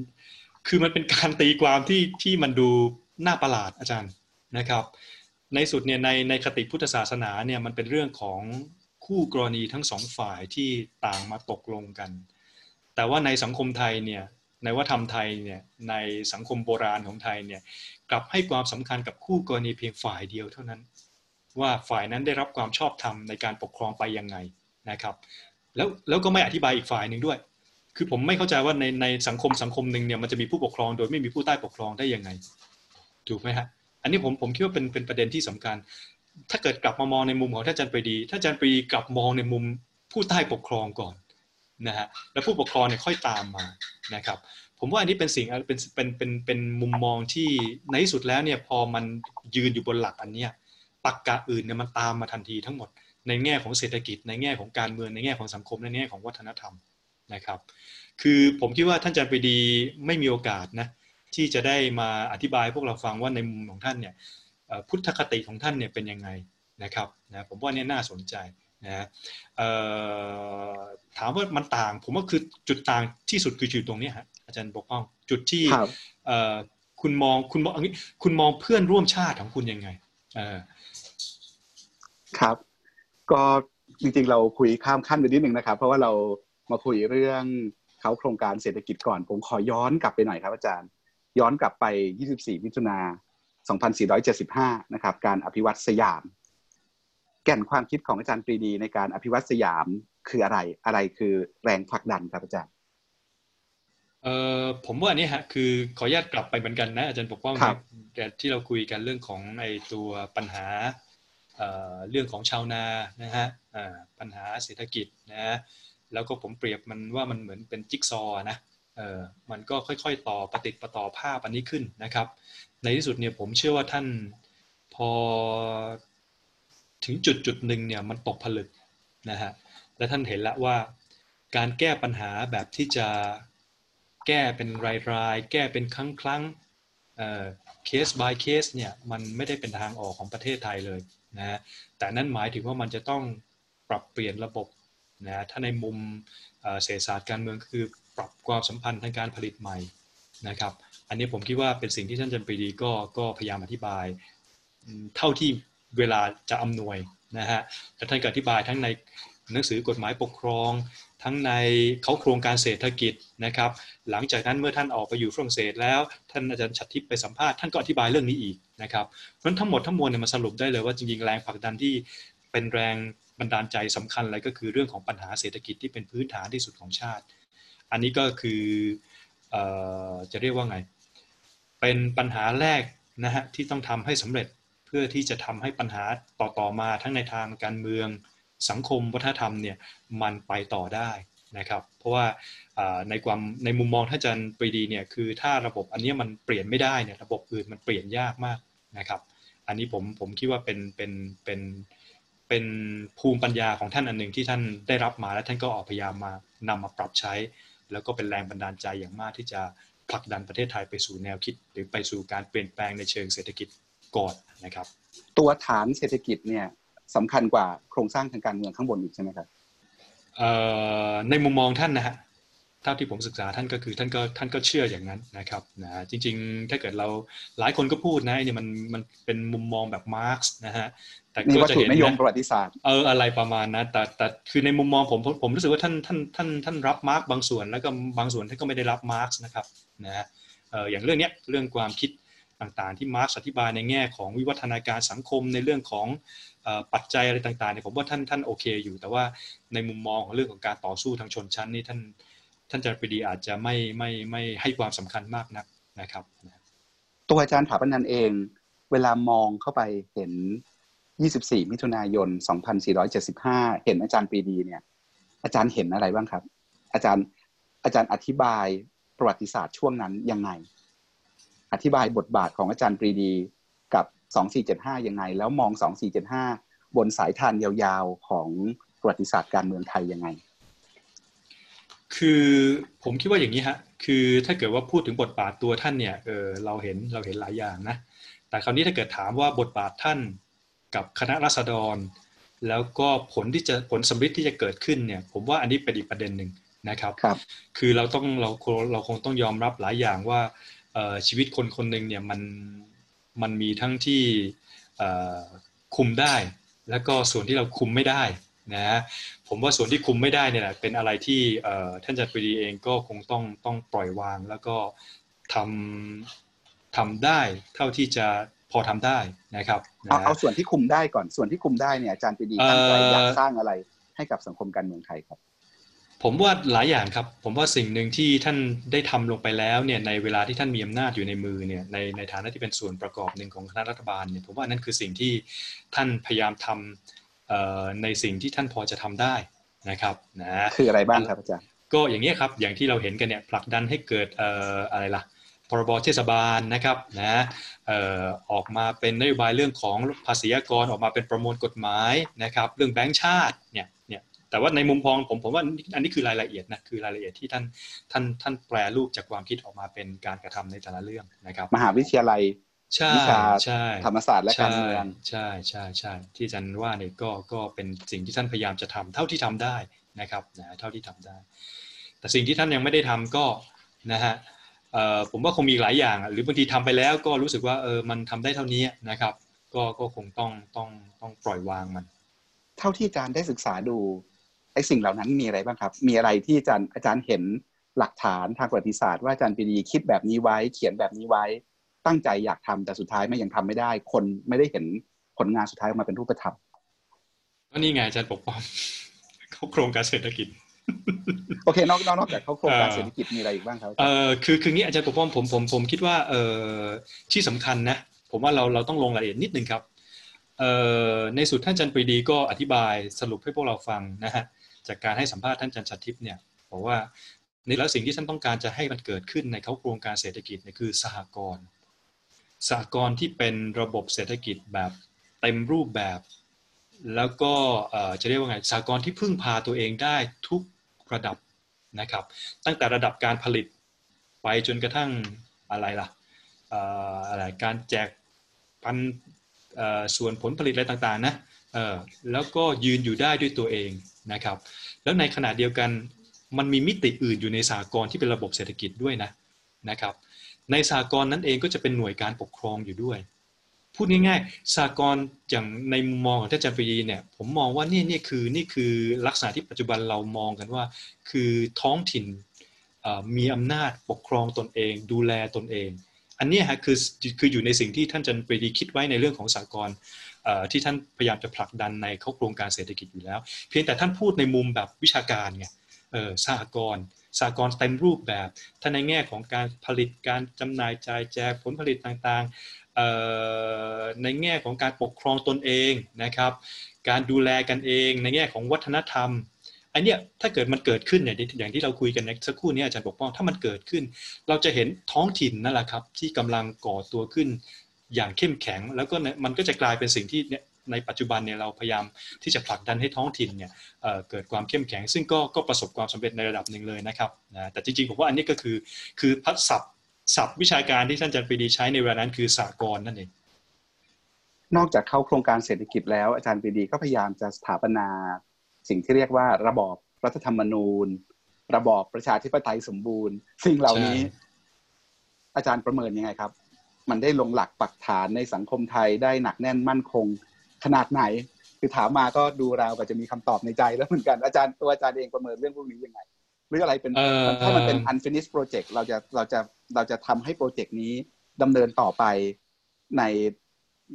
คือมันเป็นการตีความที่ที่มันดูน่าประหลาดอาจารย์นะครับ ในสุดเนี่ยในในคติพุทธศาสนาเนี่ยมันเป็นเรื่องของ คู่กรณีทั้งสองฝ่ายที่ต่างมาตกลงกัน แต่ว่าในสังคมไทยเนี่ยในวัฒนธรรมไทยเนี่ยในสังคมโบราณของไทยเนี่ยกลับให้ความสำคัญกับคู่กรณีเพียงฝ่ายเดียวเท่านั้น ว่าฝ่ายนั้นได้รับความชอบธรรมในการปกครองไปยังไงนะครับ แล้วแล้วก็ไม่อธิบายอีกฝ่ายหนึ่งด้วย คือผมไม่เข้าใจว่าในในสังคมสังคมหนึ่งเนี่ยมันจะมีผู้ปกครองโดยไม่มีผู้ใต้ปกครองได้ยังไงถูกไหมฮะอันนี้ผมผมคิดว่าเป็นเป็นประเด็นที่สำคัญ ถ้าเกิดกลับมามองในมุมของท่านอาจารย์ปรีดีท่านอาจารย์ปรีกลับมองในมุมผู้ใต้ปกครองก่อนนะฮะแล้วผู้ปกครองเนี่ยค่อยตามมานะครับ ผมว่าอันนี้เป็นสิ่งเป็นเป็นเป็นเป็นมุมมองที่ในที่สุดแล้วเนี่ยพอมันยืนอยู่บนหลักอันเนี้ยตักกะอื่นเนี่ยมันตามมาทันทีทั้งหมด ในแง่ของเศรษฐกิจ ในแง่ของการเมืองในแง่ของสังคมในแง่ของวัฒนธรรมนะครับ คือผมคิดว่าท่านอาจารย์ปรีดีไม่มีโอกาสนะที่จะได้มาอธิบายพวกเราฟังว่าในมุมของท่านเนี่ย พุทธคติของท่านเนี่ยเป็นยังไงนะครับนะผมว่านี่น่าสนใจนะถามว่ามันต่าง ผมว่าคือจุดต่างที่สุดคือจุดตรงนี้ฮะอาจารย์ปกป้องจุดที่คุณมองคุณมองอย่างนี้คุณมองเพื่อนร่วมชาติของคุณยังไงครับ ก็จริงๆ เราคุยข้ามขั้นไปนิดนึงนะครับ เพราะว่าเรามาคุยเรื่องเขาโครงการเศรษฐกิจก่อน ผมขอย้อนกลับไปหน่อยครับอาจารย์ ย้อนกลับไป 24 มิถุนา 2475 นะครับ การอภิวัตสยาม แก่นความคิดของอาจารย์ปรีดีในการอภิวัตสยามคืออะไร อะไรคือแรงผลักดันครับอาจารย์เอ่อผมว่าอันนี้ฮะคือขออนุญาตกลับไปเหมือนกันนะอาจารย์ปกป้องแต่ที่เราคุยกันเรื่องของไอ้ตัวปัญหาเอ่อเรื่องของชาวนานะฮะอ่าปัญหาเศรษฐกิจนะแล้วก็ผมเปรียบมันว่ามันเหมือนเป็นจิ๊กซอนะเออมันก็ค่อยๆ ต่อปฏิปต่อภาพอันนี้ขึ้นนะครับ ในที่สุดเนี่ยผมเชื่อว่าท่านพอถึงจุดจุดหนึ่งเนี่ยมันตกผลึกนะฮะและท่านเห็นแล้วว่าการแก้ปัญหาแบบที่จะแก้เป็นรายๆ แก้เป็นครั้งครั้งเคส by เคสเนี่ยมันไม่ได้เป็นทางออกของประเทศไทยเลยนะแต่นั่นหมายถึงว่ามันจะต้องปรับเปลี่ยนระบบนะถ้าในมุมเศรษฐศาสตร์การเมืองคือปรับความสัมพันธ์ทางการผลิตใหม่นะครับ อันนี้ผมคิดว่าเป็นสิ่งที่ท่านจันปรีดีก็ก็พยายามอธิบาย เท่าที่เวลาจะอำนวยนะฮะและท่านก็อธิบายทั้งในหนังสือกฎหมายปกครอง ทั้งในเขาโครงการเศรษฐกิจนะครับ หลังจากนั้นเมื่อท่านออกไปอยู่ฝรั่งเศสแล้ว ท่านอาจารย์ชัดทิพย์ไปสัมภาษณ์ท่านก็อธิบายเรื่องนี้อีกนะครับเพราะทั้งหมดทั้งมวลเนี่ยมาสรุปได้เลยว่าจริงๆแรงผลักดันที่เป็นแรงบันดาลใจสำคัญอะไรก็คือเรื่องของปัญหาเศรษฐกิจที่เป็นพื้นฐานที่สุดของชาติ อันนี้ก็คือจะเรียกว่าไง เป็นปัญหาแรกนะฮะที่ต้องทำให้สำเร็จเพื่อที่จะทำให้ปัญหาต่อๆมาทั้งในทางการเมืองสังคมวัฒนธรรมเนี่ยมันไปต่อได้นะครับเพราะว่าในความในมุมมองท่านอาจารย์ปรีดีเนี่ยคือถ้าระบบอันนี้มันเปลี่ยนไม่ได้เนี่ยระบบอื่นมันเปลี่ยนยากมากนะครับ อันนี้ผมผมคิดว่าเป็นเป็นเป็นเป็นภูมิปัญญาของท่านอันหนึ่งที่ท่านได้รับมาและท่านก็ออกพยายามมานำมาปรับใช้ แล้วก็เป็นแรงบันดาลใจอย่างมากที่จะ ผลักดันประเทศไทยไปสู่แนวคิด หรือไปสู่การเปลี่ยนแปลงในเชิงเศรษฐกิจก่อนนะครับ ตัวฐานเศรษฐกิจเนี่ยสำคัญกว่าโครงสร้างทางการเมืองข้างบนอีกใช่ไหมครับในมุมมองท่านนะฮะ เท่าที่ผมศึกษาท่านก็คือท่านก็ท่านก็เชื่ออย่างนั้นนะครับนะจริงๆ ถ้าเกิดเราหลายคนก็พูดนะนี่มันมันเป็นมุมมองแบบมาร์กซ์นะฮะแต่ก็จะเห็นนิยมประวัติศาสตร์เอออะไรประมาณนะแต่แต่คือในมุมมองผมผมรู้สึกว่าท่านท่านท่านท่านรับมาร์กซ์บางส่วนแล้วก็บางส่วนท่านก็ไม่ได้รับมาร์กซ์นะครับนะเอออย่างเรื่องเนี้ยเรื่องความคิดต่างๆ ที่มาร์กซ์อธิบายในแง่ของวิวัฒนาการสังคมในเรื่องของปัจจัยอะไรต่างๆเนี่ยผมว่าท่านท่านโอเคอยู่ แต่ว่าในมุมมองของเรื่องของการต่อสู้ทางชนชั้นนี่ท่าน ท่านอาจารย์ปรีดีอาจจะไม่ไม่ไม่ให้ความสำคัญมากนักนะครับตัวอาจารย์ถาปนันเอง เวลามองเข้าไปเห็น 24 มิถุนายน 2475 เห็นอาจารย์ปรีดีเนี่ย อาจารย์เห็นอะไรบ้างครับ อาจารย์อาจารย์อธิบายประวัติศาสตร์ช่วงนั้นยังไง อธิบายบทบาทของอาจารย์ปรีดีกับ 2475 ยังไง แล้วมอง 2475 บนสายทานยาวๆของประวัติศาสตร์การเมืองไทยยังไง คือผมคิดว่าอย่างนี้ฮะคือถ้าเกิดว่าพูดถึงบทบาทตัวท่านเนี่ยเออเราเห็นเราเห็นหลายอย่างนะแต่คราวนี้ถ้าเกิดถามว่าบทบาทท่านกับคณะรัษฎร แล้วก็ผลที่จะผลสำลิดที่จะเกิดขึ้นเนี่ยผมว่าอันนี้เป็นอีกประเด็นหนึ่งนะครับครับ คือเราต้องเราเราคงต้องยอมรับหลายอย่างว่าชีวิตคนคนหนึ่งเนี่ยมันมันมีทั้งที่คุมได้ แล้วก็ส่วนที่เราคุมไม่ได้ นะผมว่าส่วนที่คุมไม่ได้เนี่ยแหละเป็นอะไรที่ท่านจัดปรีเองก็คงต้องต้องปล่อยวางแล้วก็ทำทำได้เท่าที่จะพอทำได้นะครับเอาเอาส่วนที่คุมได้ก่อนส่วนที่คุมได้เนี่ยอาจารย์ปรีดีตั้งใจอยากสร้างอะไรให้กับสังคมการเมืองไทยครับ ผมว่าหลายอย่างครับ ผมว่าสิ่งหนึ่งที่ท่านได้ทำลงไปแล้วเนี่ยในเวลาที่ท่านมีอำนาจอยู่ในมือเนี่ยในในฐานะที่เป็นส่วนประกอบหนึ่งของคณะรัฐบาลเนี่ยผมว่านั่นคือสิ่งที่ท่านพยายามทำ ในสิ่งที่ท่านพอจะทำได้นะครับนะคืออะไรบ้างครับอาจารย์ก็อย่างนี้ครับอย่างที่เราเห็นกันเนี่ยผลักดันให้เกิดอะไรล่ะพรบเทศบาลนะครับนะออกมาเป็นนโยบายเรื่องของภาษีกรออกมาเป็นประมวลกฎหมายนะครับ เรื่องแบงก์ชาติเนี่ยเนี่ยแต่ว่าในมุมพองผมผมว่าอันนี้คือรายละเอียดนะคือรายละเอียดที่ท่านท่านท่านแปลรูปจากความคิดออกมาเป็นการกระทำในแต่ละเรื่องนะครับ มหาวิทยาลัย วิชาธรรมศาสตร์และการเมืองใช่ใช่ใช่ที่อาจารย์ว่าเนี่ยก็ก็เป็นสิ่งที่ท่านพยายามจะทำเท่าที่ทำได้นะครับนะเท่าที่ทำได้ แต่สิ่งที่ท่านยังไม่ได้ทำก็นะฮะผมว่าคงมีหลายอย่าง หรือบางทีทำไปแล้วก็รู้สึกว่าเออมันทำได้เท่านี้นะครับ ก็ก็คงต้องต้องต้องปล่อยวางมัน เท่าที่อาจารย์ได้ศึกษาดูไอ้สิ่งเหล่านั้นมีอะไรบ้างครับ มีอะไรที่อาจารย์อาจารย์เห็นหลักฐานทางประวัติศาสตร์ว่าอาจารย์ปีดีคิดแบบนี้ไว้ เขียนแบบนี้ไว้ ตั้งใจอยากทำแต่สุดท้ายไม่ยังทำไม่ได้ คนไม่ได้เห็นผลงานสุดท้ายออกมาเป็นรูปธรรมก็นี่ไงอาจารย์ปกป้องเขาโครงการเศรษฐกิจโอเคนอกนอกจากเขาโครงการเศรษฐกิจมีอะไรอีกบ้างครับเออคือคืองี้อาจารย์ปกป้องผมผมผมคิดว่าเออที่สำคัญนะ ผมว่าเราเราต้องลงรายละเอียดนิดนึงครับเออในสุดท่านจันปรีดีก็อธิบายสรุปให้พวกเราฟังนะฮะจากการให้สัมภาษณ์ท่านจันชัดทิพย์เนี่ยบอกว่าในแล้วสิ่งที่ท่านต้องการจะให้มันเกิดขึ้นในเขาโครงการเศรษฐกิจเนี่ยคือสหกรณ์ สหกรณ์ที่เป็นระบบเศรษฐกิจแบบเต็มรูปแบบ แล้วก็จะเรียกว่าไงสากลที่พึ่งพาตัวเองได้ทุกระดับนะครับ ตั้งแต่ระดับการผลิตไปจนกระทั่งอะไรล่ะอะไรการแจกพันส่วนผลผลิตอะไรต่างๆนะแล้วก็ยืนอยู่ได้ด้วยตัวเองนะครับ แล้วในขณะเดียวกันมันมีมิติอื่นอยู่ในสากลที่เป็นระบบเศรษฐกิจด้วยนะนะครับ ในสากลนั้นเองก็จะเป็นหน่วยการปกครองอยู่ด้วย พูดง่ายๆสากลอย่างในมุมมองของท่านอาจารย์ปรีเนี่ยผมมองว่านี่นี่คือนี่คือลักษณะที่ปัจจุบันเรามองกันว่า คือท้องถิ่นมีอำนาจปกครองตนเอง ดูแลตนเอง อันนี้ฮะคือคืออยู่ในสิ่งที่ท่านจันปรีดีคิดไว้ในเรื่องของสากลที่ท่านพยายามจะผลักดันในเขาโครงการเศรษฐกิจอยู่แล้ว เพียงแต่ท่านพูดในมุมแบบวิชาการไง สหกรณ์สหกรณ์เต็มรูปแบบท่านในแง่ของการผลิตการจำหน่ายจ่ายแจกผลผลิตต่างๆในแง่ของการปกครองตนเองนะครับ การดูแลกันเอง ในแง่ของวัฒนธรรมอันเนี้ยถ้าเกิดมันเกิดขึ้นเนี่ยอย่างที่เราคุยกันในสักครู่นี้อาจารย์ปกป้องถ้ามันเกิดขึ้น เราจะเห็นท้องถิ่นนั่นแหละครับ ที่กำลังก่อตัวขึ้นอย่างเข้มแข็ง แล้วก็มันก็จะกลายเป็นสิ่งที่ ในปัจจุบันเนี่ยเราพยายามที่จะผลักดันให้ท้องถิ่นเนี่ยเกิดความเข้มแข็ง ซึ่งก็ก็ประสบความสำเร็จในระดับหนึ่งเลยนะครับนะแต่จริงๆผมว่าอันนี้ก็คือคือพัฒศัพท์ศัพท์วิชาการที่ท่านอาจารย์ปรีดีใช้ในเวลานั้นคือสากลนั่นเองนอกจากเข้าโครงการเศรษฐกิจแล้วอาจารย์ปรีดีก็พยายามจะสถาปนา สิ่งที่เรียกว่าระบอบรัฐธรรมนูญ ระบอบประชาธิปไตยสมบูรณ์ สิ่งเหล่านี้ อาจารย์ประเมินยังไงครับ มันได้ลงหลักปักฐานในสังคมไทยได้หนักแน่นมั่นคง ขนาดไหนคือถามมาก็ดูราวกับจะมีคำตอบในใจแล้วเหมือนกันอาจารย์ตัวอาจารย์เองประเมินเรื่องพวกนี้ยังไงหรืออะไรเป็นถ้ามันเป็น unfinished project เราจะเราจะเราจะทำให้โปรเจกต์นี้ดำเนินต่อไปใน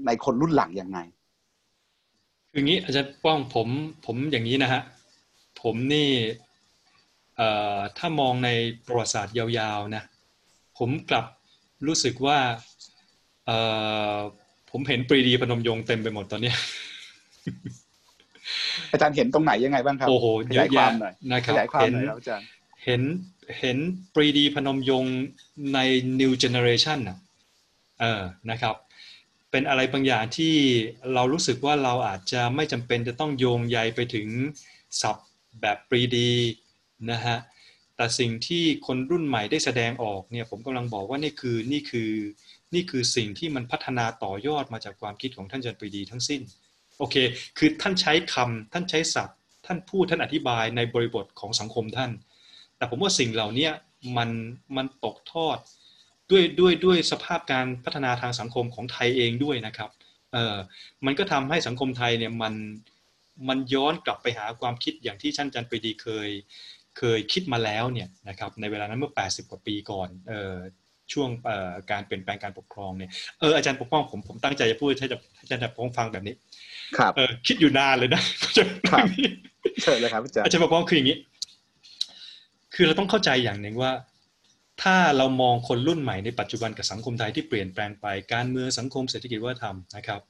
ในคนรุ่นหลังยังไงคืองี้อาจารย์ป้องผมผมอย่างนี้นะฮะผมนี่เอ่อถ้ามองในประวัติศาสตร์ยาวๆนะผมกลับรู้สึกว่าเอ่อ ผมเห็นปรีดีพนมยงเต็มไปหมดตอนนี้ อาจารย์เห็นตรงไหนยังไงบ้างครับโอ้โหเยอะแยะนะครับเห็นเห็นเห็นปรีดีพนมยงใน new generation นะเออนะครับ เป็นอะไรบางอย่างที่เรารู้สึกว่าเราอาจจะไม่จำเป็นจะต้องโยงใยไปถึงศัพท์แบบปรีดีนะฮะแต่สิ่งที่คนรุ่นใหม่ได้แสดงออกเนี่ยผมกำลังบอกว่านี่คือนี่คือ นี่คือสิ่งที่มันพัฒนาต่อยอดมาจากความคิดของท่านจันปรีดีทั้งสิ้น โอเค คือท่านใช้คำท่านใช้ศัพท์ ท่านพูดท่านอธิบายในบริบทของสังคมท่าน แต่ผมว่าสิ่งเหล่านี้มันมันตกทอดด้วยด้วยด้วยสภาพการพัฒนาทางสังคมของไทยเองด้วยนะครับ เออมันก็ทำให้สังคมไทยเนี่ยมันมันย้อนกลับไปหาความคิดอย่างที่ท่านจันปรีดีเคย เคยคิดมาแล้วเนี่ยนะครับในเวลานั้นเมื่อ 80 กว่าปีก่อนเออ ช่วงการเปลี่ยนแปลงการปกครองเนี่ยเอออาจารย์ปกป้องผมผมตั้งใจจะพูดให้อาจารย์จะปกป้องฟังแบบนี้ ครับเออคิดอยู่นานเลยนะครับเชิญเลยครับอาจารย์อาจารย์ปกป้องคืออย่างนี้ คือเราต้องเข้าใจอย่างหนึ่งว่า ถ้าเรามองคนรุ่นใหม่ในปัจจุบันกับสังคมไทยที่เปลี่ยนแปลงไปการเมืองสังคมเศรษฐกิจวัฒนธรรมนะครับ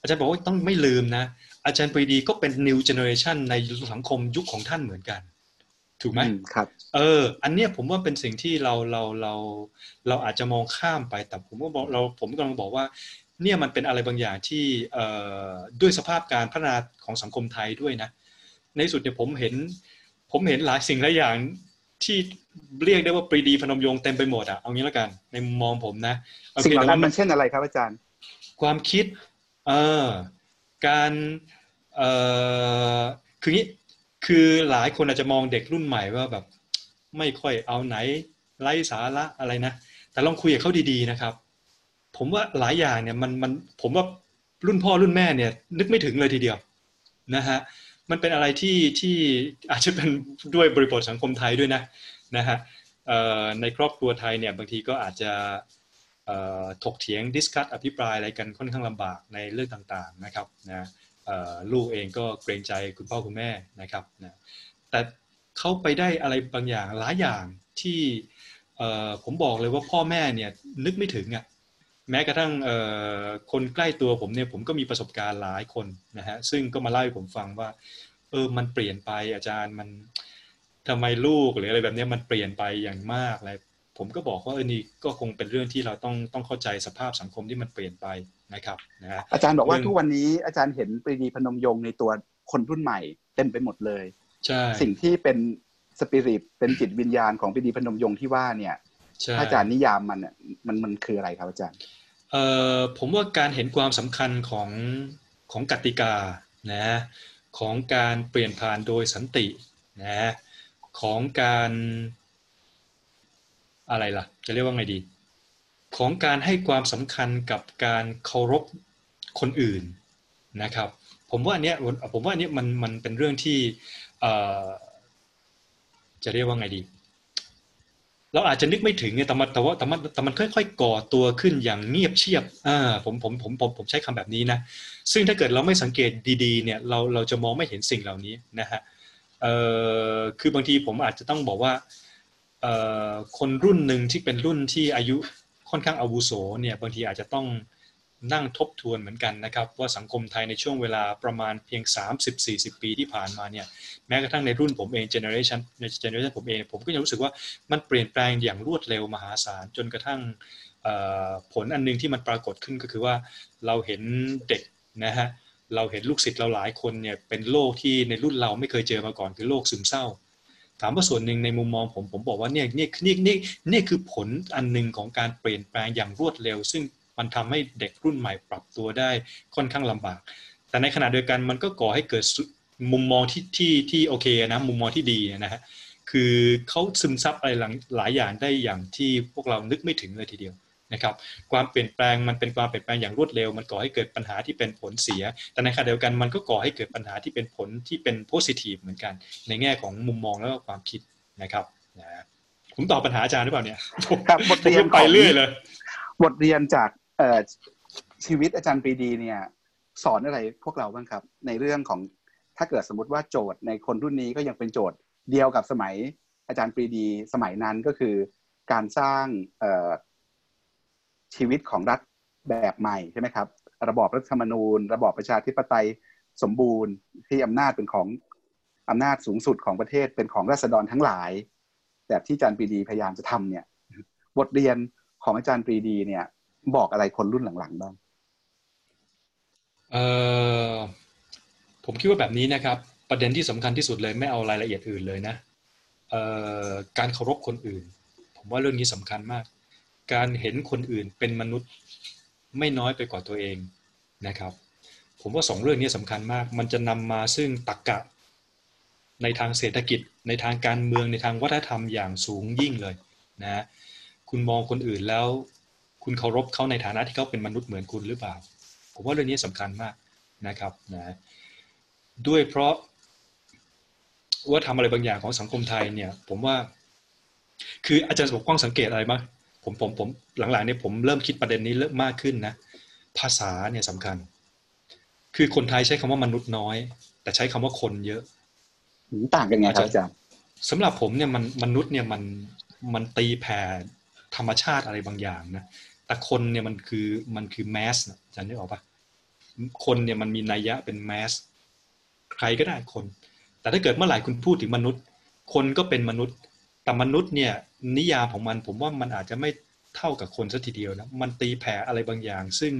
อาจารย์บอกว่าต้องไม่ลืมนะ อาจารย์ปรีดีก็เป็น new generation ในสังคมยุคของท่านเหมือนกัน ถูกไหมครับ เออ อันเนี้ยผมว่าเป็นสิ่งที่เราเราเราเราอาจจะมองข้ามไปแต่ผมก็บอกเราผมกำลังบอกว่า เนี่ยมันเป็นอะไรบางอย่างที่เอ่อด้วยสภาพการพัฒนาของสังคมไทยด้วยนะ ในสุดเนี่ยผมเห็น ผมเห็นหลายสิ่งหลายอย่างที่เรียกได้ว่าปรีดีพนมยงเต็มไปหมดอะเอางี้แล้วกัน ในมุมมองผมนะสิ่งเหล่านั้นมันเช่นอะไรครับอาจารย์ ความคิด เอ่อการเอ่อคืองี้ คือหลายคนอาจจะมองเด็กรุ่นใหม่ว่าแบบ ไม่ค่อยเอาไหนไร้สาระอะไรนะ แต่ลองคุยกับเขาดีๆนะครับ ผมว่าหลายอย่างเนี่ยมันมันผมว่ารุ่นพ่อรุ่นแม่เนี่ย นึกไม่ถึงเลยทีเดียวนะฮะมันเป็นอะไรที่ที่อาจจะเป็นด้วยบริบทสังคมไทยด้วยนะนะฮะในครอบครัวไทยเนี่ยบางทีก็อาจจะถกเถียงดิสคัตอภิปรายอะไรกันค่อนข้างลำบากในเรื่องต่างๆนะครับนะ ลูกเองก็เกรงใจคุณพ่อคุณแม่นะครับนะแต่เขาไปได้อะไรบางอย่างหลายอย่างที่ผมบอกเลยว่าพ่อแม่เนี่ยนึกไม่ถึงอะแม้กระทั่งคนใกล้ตัวผมเนี่ยผมก็มีประสบการณ์หลายคนนะฮะซึ่งก็มาเล่าให้ผมฟังว่าเออมันเปลี่ยนไปอาจารย์มันทำไมลูกหรืออะไรแบบนี้มันเปลี่ยนไปอย่างมากเลยผมก็บอกว่าเออนี่ก็คงเป็นเรื่องที่เราต้องต้องเข้าใจสภาพสังคมที่มันเปลี่ยนไป นะครับนะอาจารย์บอกว่าทุกวันนี้อาจารย์เห็นปรีดีพนมยงในตัวคนรุ่นใหม่เต็มไปหมดเลยใช่สิ่งที่เป็นสปิริตเป็นจิตวิญญาณของปรีดีพนมยงที่ว่าเนี่ยอาจารย์นิยามมันมันมันคืออะไรครับอาจารย์เอ่อผมว่าการเห็นความสำคัญของของกติกานะของการเปลี่ยนผ่านโดยสันตินะของการอะไรล่ะ จะเรียกว่าไงดี ของการให้ความสำคัญกับการเคารพคนอื่นนะครับ ผมว่าอันเนี้ยผมว่าอันเนี้ยมันมันเป็นเรื่องที่จะเรียกว่าไงดี เราอาจจะนึกไม่ถึงเนี่ยแต่มันแต่ว่าแต่มันแต่มันค่อยๆ ก่อตัวขึ้นอย่างเงียบเชียบอ่าผมผมผมผมผมใช้คำแบบนี้นะ ซึ่งถ้าเกิดเราไม่สังเกตดีๆเนี่ยเราเราจะมองไม่เห็นสิ่งเหล่านี้นะฮะเอ่อคือบางทีผมอาจจะต้องบอกว่าเอ่อคนรุ่นหนึ่งที่เป็นรุ่นที่อายุ ค่อนข้างอาวุโสเนี่ยบางทีอาจจะต้องนั่งทบทวนเหมือนกันนะครับ ว่าสังคมไทยในช่วงเวลาประมาณเพียง 30-40 ปีที่ผ่านมาเนี่ยแม้กระทั่งในรุ่นผมเอง generation ใน generation ผมเอง ผมก็ยังรู้สึกว่ามันเปลี่ยนแปลงอย่างรวดเร็วมหาศาลจนกระทั่งผลอันนึงที่มันปรากฏขึ้นก็คือว่าเราเห็นเด็กนะฮะเราเห็นลูกศิษย์เราหลายคนเนี่ยเป็นโรคที่ในรุ่นเราไม่เคยเจอมาก่อนคือโรคซึมเศร้า ถามว่าส่วนหนึ่งในมุมมองผมผมบอกว่าเนี่ยเนี่ยนี่นี่นี่คือผลอันหนึ่งของการเปลี่ยนแปลงอย่างรวดเร็ว ซึ่งมันทำให้เด็กรุ่นใหม่ปรับตัวได้ค่อนข้างลำบาก แต่ในขณะเดียวกันมันก็ก่อให้เกิดมุมมองที่ที่ที่โอเคนะมุมมองที่ดีนะฮะคือเขาซึมซับอะไรหลายอย่างได้อย่างที่พวกเรานึกไม่ถึงเลยทีเดียว นะครับความเปลี่ยนแปลงมันเป็นความเปลี่ยนแปลงอย่างรวดเร็ว มันก่อให้เกิดปัญหาที่เป็นผลเสีย แต่ในขณะเดียวกันมันก็ก่อให้เกิดปัญหาที่เป็นผลที่เป็นโพสิทีฟเหมือนกัน ในแง่ของมุมมองแล้วก็ความคิดนะครับนะผมตอบปัญหาอาจารย์หรือเปล่าเนี่ยครับบทเรียนไปเรื่อยเลย บทเรียนจากชีวิตอาจารย์ปรีดีเนี่ย สอนอะไรพวกเราบ้างครับ ในเรื่องของถ้าเกิดสมมติว่าโจทย์ในคนรุ่นนี้ก็ยังเป็นโจทย์เดียวกับสมัยอาจารย์ปรีดี สมัยนั้นก็คือการสร้าง ชีวิตของรัฐแบบใหม่ใช่ไหมครับ ระบอบรัฐธรรมนูญ ระบอบประชาธิปไตยสมบูรณ์ที่อำนาจเป็นของอำนาจสูงสุดของประเทศเป็นของรัษฎรทั้งหลาย แบบที่อาจารย์ปรีดีพยายามจะทำเนี่ย บทเรียนของอาจารย์ปรีดีเนี่ย บอกอะไรคนรุ่นหลังๆบ้างเอ่อผมคิดว่าแบบนี้นะครับ ประเด็นที่สำคัญที่สุดเลยไม่เอารายละเอียดอื่นเลยนะเอ่อการเคารพคนอื่น ผมว่าเรื่องนี้สำคัญมาก การเห็นคนอื่นเป็นมนุษย์ไม่น้อยไปกว่าตัวเองนะครับ ผมว่าสองเรื่องนี้สำคัญมาก มันจะนำมาซึ่งตรกกะ ในทางเศรษฐกิจ ในทางการเมืองในทางวัฒนธรรมอย่างสูงยิ่งเลยนะคุณมองคนอื่นแล้ว คุณเคารพเขาในฐานะที่เขาเป็นมนุษย์เหมือนคุณหรือเปล่า ผมว่าเรื่องนี้สำคัญมากนะครับนะด้วยเพราะว่าทำอะไรบางอย่างของสังคมไทยเนี่ย ผมว่า คืออาจารย์สมกว้างสังเกตอะไรบ้าง ผมผมผมหลังๆเนี่ยผมเริ่มคิดประเด็นนี้เริ่มมากขึ้นนะภาษาเนี่ยสำคัญ คือคนไทยใช้คำว่ามนุษย์น้อย แต่ใช้คำว่าคนเยอะต่างกันไงครับอาจารย์สำหรับผมเนี่ยมันมนุษย์เนี่ยมันมันตีแผ่ธรรมชาติอะไรบางอย่างนะแต่คนเนี่ยมันคือมันคือแมสนะจำได้ออกปะคนเนี่ยมันมีนัยยะเป็นแมสใครก็ได้คน แต่ถ้าเกิดเมื่อไหร่คุณพูดถึงมนุษย์ คนก็เป็นมนุษย์ แต่มนุษย์เนี่ย นิยามของมัน ผมว่ามันอาจจะไม่เท่ากับคนซะทีเดียวนะมันตีแผ่อะไรบางอย่าง ซึ่ง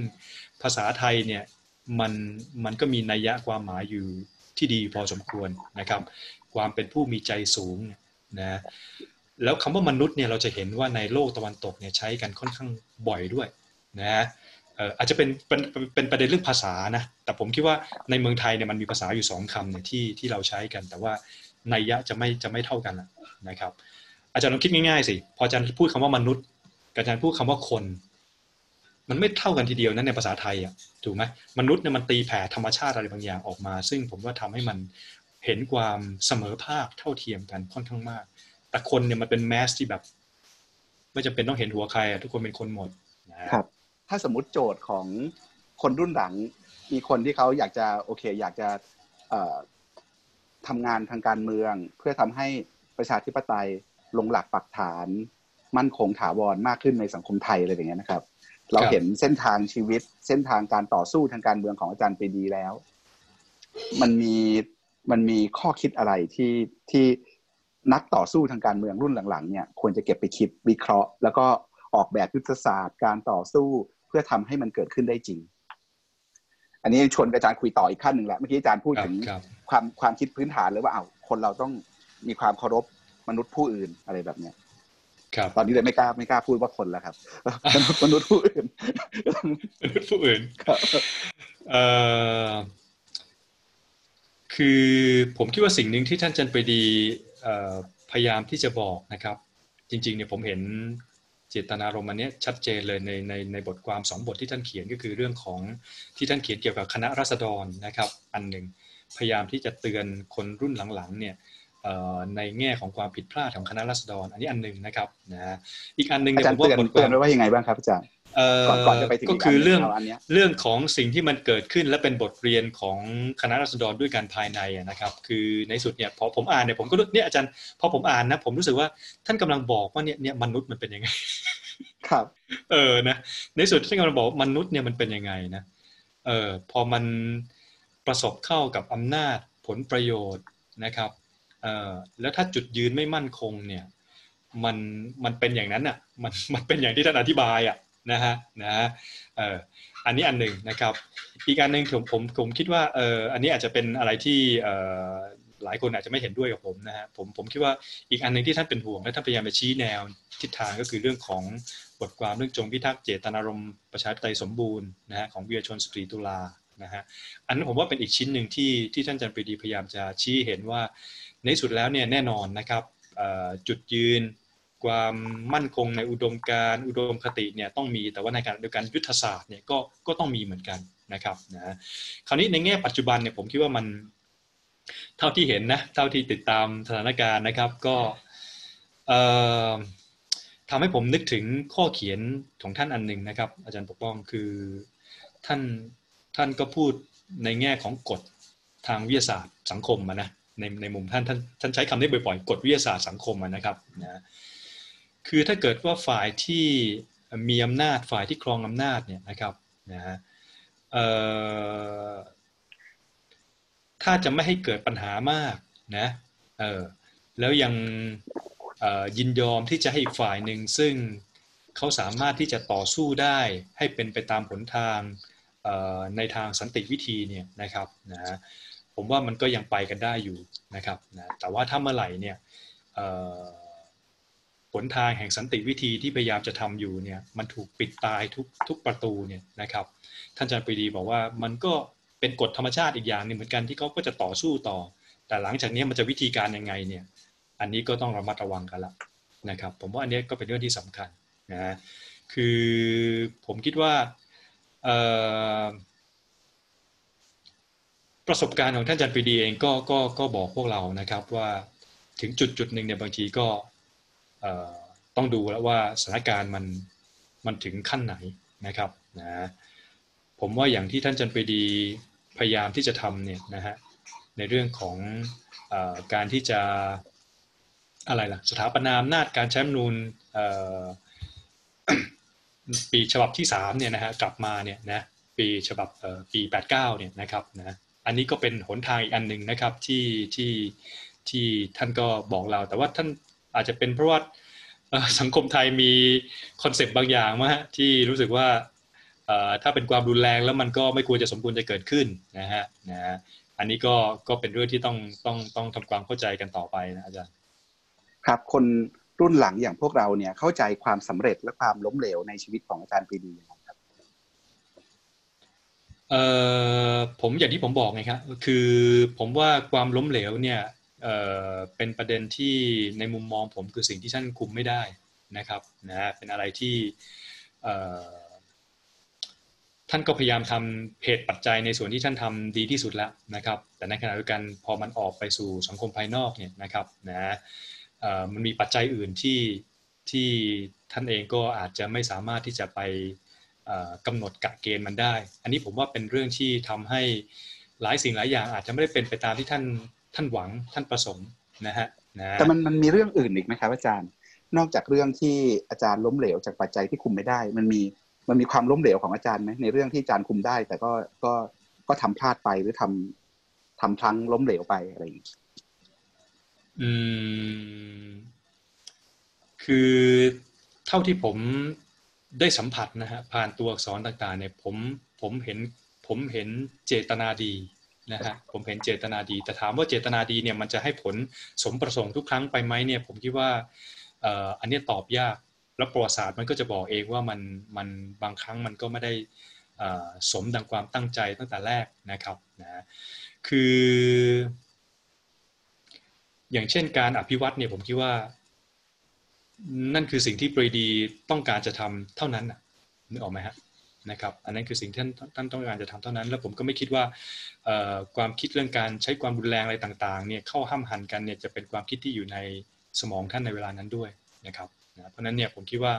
ภาษาไทยเนี่ยมันมันก็มีนัยยะความหมายอยู่ที่ดีพอสมควรนะครับ ความเป็นผู้มีใจสูงนะแล้วคำว่ามนุษย์เนี่ยเราจะเห็นว่าในโลกตะวันตกเนี่ยใช้กันค่อนข้างบ่อยด้วยนะอาจจะเป็นเป็นเป็นประเด็นเรื่องภาษานะแต่ผมคิดว่าในเมืองไทยเนี่ยมันมีภาษาอยู่สองคำเนี่ยที่ที่เราใช้กัน แต่ว่านัยยะจะไม่จะไม่เท่ากันนะครับ อาจารย์ลองคิดง่ายๆสิ พออาจารย์พูดคำว่ามนุษย์กับอาจารย์พูดคำว่าคน มันไม่เท่ากันทีเดียวนะในภาษาไทยอะถูกไหมมนุษย์เนี่ยมันตีแผ่ธรรมชาติอะไรบางอย่างออกมา ซึ่งผมว่าทำให้มันเห็นความเสมอภาคเท่าเทียมกันค่อนข้างมาก แต่คนเนี่ยมันเป็นแมสที่แบบ ไม่จำเป็นต้องเห็นหัวใครอะทุกคนเป็นคนหมดครับ ถ้าสมมติโจทย์ของคนรุ่นหลัง มีคนที่เขาอยากจะโอเค อยากจะทำงานทางการเมือง เพื่อทำให้ประชาธิปไตย ลงหลักปักฐาน มั่นคงถาวรมากขึ้นในสังคมไทยอะไรอย่างเงี้ยนะครับ เราเห็นเส้นทางชีวิต เส้นทางการต่อสู้ทางการเมืองของอาจารย์ปรีดีแล้ว มันมีมันมีข้อคิดอะไรที่ที่นักต่อสู้ทางการเมืองรุ่นหลังๆเนี่ยควรจะเก็บไปคิดวิเคราะห์ แล้วก็ออกแบบยุทธศาสตร์การต่อสู้เพื่อทำให้มันเกิดขึ้นได้จริง อันนี้ชวนอาจารย์คุยต่ออีกขั้นหนึ่งแหละเมื่อกี้อาจารย์พูดถึงความความคิดพื้นฐานเลยว่าเอาคนเราต้องมีความเคารพ มนุษย์ผู้อื่นอะไรแบบเนี้ยครับตอนนี้เลยไม่กล้าไม่กล้าพูดว่าคนแล้วครับมนุษย์ผู้อื่นมนุษย์ผู้อื่นครับเอ่อคือผมคิดว่าสิ่งหนึ่งที่ท่านจันปดีพยายามที่จะบอกนะครับ จริงๆเนี่ยผมเห็นเจตนารมณ์อันนี้ชัดเจนเลยในในในบทความสองบทที่ท่านเขียนก็คือเรื่องของที่ท่านเขียนเกี่ยวกับคณะรัษฎรนะครับ อันหนึ่งพยายามที่จะเตือนคนรุ่นหลังๆเนี่ย ในแง่ของความผิดพลาดของคณะรัษฎร อันนี้อันหนึ่งนะครับนะอีกอันหนึ่งเนี่ยผมว่าบทความว่ายังไงบ้างครับอาจารย์ก่อนจะไปถึงก็คือเรื่องเรื่องของสิ่งที่มันเกิดขึ้นและเป็นบทเรียนของคณะรัษฎรด้วยการภายในนะครับ คือในสุดเนี่ยพอผมอ่านเนี่ยผมก็เนี่ยอาจารย์พอผมอ่านนะผมรู้สึกว่าท่านกำลังบอกว่าเนี่ยเนี่ยมนุษย์มันเป็นยังไง ครับเออนะในสุดท่านกำลังบอกมนุษย์เนี่ยมันเป็นยังไงนะเออพอมันประสบเข้ากับอำนาจผลประโยชน์นะครับเออ แล้วถ้าจุดยืนไม่มั่นคงเนี่ยมันมันเป็นอย่างนั้นอะมันมันเป็นอย่างที่ท่านอธิบายอะนะฮะนะฮะเอออันนี้อันหนึ่งนะครับ อีกอันหนึ่งผมผมผมคิดว่าเอออันนี้อาจจะเป็นอะไรที่เอ่อหลายคนอาจจะไม่เห็นด้วยกับผมนะฮะผมผมคิดว่าอีกอันหนึ่งที่ท่านเป็นห่วงและท่านพยายามไปชี้แนวทิศทางก็คือเรื่องของบทความเรื่องจงพิทักษ์เจตนารมณ์ประชาธิปไตยสมบูรณ์นะฮะของวิทยชนสตรีตุลานะฮะอันนั้นผมว่าเป็นอีกชิ้นหนึ่งที่ที่ท่านจันปรีดีพยายามจะชี้เห็นว่า ในสุดแล้วเนี่ยแน่นอนนะครับจุดยืน ความมั่นคงในอุดมการอุดมคติเนี่ยต้องมีแต่ว่าในการเดียวกันยุทธศาสตร์เนี่ยก็ก็ต้องมีเหมือนกันนะครับนะคราวนี้ในแง่ปัจจุบันเนี่ยผมคิดว่ามันเท่าที่เห็นนะเท่าที่ติดตามสถานการณ์นะครับก็ทำให้ผมนึกถึงข้อเขียนของท่านอันหนึ่งนะครับ อาจารย์ปกป้องคือท่านท่านก็พูดในแง่ของกฎทางวิทยาศาสตร์สังคมนะ ในในมุมท่านท่านท่านใช้คำนี้บ่อยๆกฎวิทยาศาสตร์สังคมนะครับนะคือถ้าเกิดว่าฝ่ายที่มีอำนาจฝ่ายที่ครองอำนาจเนี่ยนะครับนะฮะถ้าจะไม่ให้เกิดปัญหามากนะเออแล้วยังยินยอมที่จะให้อีกฝ่ายหนึ่งซึ่งเขาสามารถที่จะต่อสู้ได้ให้เป็นไปตามผลทางในทางสันติวิธีเนี่ยนะครับนะ ผมว่ามันก็ยังไปกันได้อยู่นะครับนะแต่ว่าถ้าเมื่อไหร่เนี่ยผลทางแห่งสันติวิธีที่พยายามจะทำอยู่เนี่ยมันถูกปิดตายทุกทุกประตูเนี่ยนะครับท่านอาจารย์ปรีดีบอกว่ามันก็เป็นกฎธรรมชาติอีกอย่างหนึ่งเหมือนกันที่เขาก็จะต่อสู้ต่อ แต่หลังจากนี้มันจะวิธีการยังไงเนี่ยอันนี้ก็ต้องระมัดระวังกันละนะครับผมว่าอันนี้ก็เป็นเรื่องที่สำคัญนะคือผมคิดว่า ประสบการณ์ของท่านจารย์ปรีดีเองก็ก็ก็บอกพวกเรานะครับว่าถึงจุดจุดหนึ่งเนี่ยบางทีก็ต้องดูแล้วว่าสถานการณ์มันมันถึงขั้นไหนนะครับนะผมว่าอย่างที่ท่านจันปีดีพยายามที่จะทำเนี่ยนะฮะในเรื่องของอการที่จะอะไรล่ะสถาปนาอำนาจการใช้มนูลปีฉบับที่สามเนี่ยนะฮะกลับมาเนี่ยนะปีฉบับปีแปดเก้าเนี่ยนะครับนะ อันนี้ก็เป็นหนทางอีกอันหนึ่งนะครับที่ที่ที่ท่านก็บอกเรา แต่ว่าท่านอาจจะเป็นเพราะว่าสังคมไทยมีconcept บางอย่างมาที่รู้สึกว่าถ้าเป็นความรุนแรงแล้วมันก็ไม่ควรจะสมควรจะเกิดขึ้นนะฮะนะฮะอันนี้ก็ก็เป็นเรื่องที่ต้องต้องต้องทำความเข้าใจกันต่อไปนะอาจารย์ครับคนรุ่นหลังอย่างพวกเราเนี่ยเข้าใจความสำเร็จและความล้มเหลวในชีวิตของอาจารย์ปรีดีครับ เอ่อผมอย่างที่ผมบอกไงครับคือผมว่าความล้มเหลวเนี่ยเป็นประเด็นที่ในมุมมองผมคือสิ่งที่ท่านคุมไม่ได้นะครับนะเป็นอะไรที่ท่านก็พยายามทำเหตุปัจจัยในส่วนที่ท่านทำดีที่สุดแล้วนะครับ แต่ในขณะเดียวกันพอมันออกไปสู่สังคมภายนอกเนี่ยนะครับนะมันมีปัจจัยอื่นที่ที่ท่านเองก็อาจจะไม่สามารถที่จะไป กำหนดกะเกณฑ์มันได้ อันนี้ผมว่าเป็นเรื่องที่ทำให้หลายสิ่งหลายอย่างอาจจะไม่ได้เป็นไปตามที่ท่านท่านหวังท่านประสงค์นะฮะนะแต่มันมันมีเรื่องอื่นอีกไหมครับอาจารย์ นอกจากเรื่องที่อาจารย์ล้มเหลวจากปัจจัยที่คุมไม่ได้ มันมีมันมีความล้มเหลวของอาจารย์ไหมในเรื่องที่อาจารย์คุมได้ แต่ก็ก็ก็ทำพลาดไปหรือทำทำพลังล้มเหลวไปอะไรอย่างนี้อืม คือเท่าที่ผม ได้สัมผัสนะฮะผ่านตัวอักษรต่างๆเนี่ยผมผมเห็นผมเห็นเจตนาดีนะฮะผมเห็นเจตนาดี แต่ถามว่าเจตนาดีเนี่ยมันจะให้ผลสมประสงค์ทุกครั้งไปไหมเนี่ยผมคิดว่าอันนี้ตอบยากแล้วประวัติศาสตร์มันก็จะบอกเองว่ามันมันบางครั้งมันก็ไม่ได้สมดังความตั้งใจตั้งแต่แรกนะครับนะคือ อย่างเช่นการอภิวัตเนี่ยผมคิดว่า นั่นคือสิ่งที่ปรีดีต้องการจะทำเท่านั้นนึกออกไหมฮะนะครับอันนั้นคือสิ่งที่ท่านต้องการจะทำเท่านั้น แล้วผมก็ไม่คิดว่าความคิดเรื่องการใช้ความรุนแรงอะไรต่างๆเนี่ยเข้าห้ามหันกันเนี่ยจะเป็นความคิดที่อยู่ในสมองท่านในเวลานั้นด้วยนะครับนะเพราะนั้นเนี่ยผมคิดว่า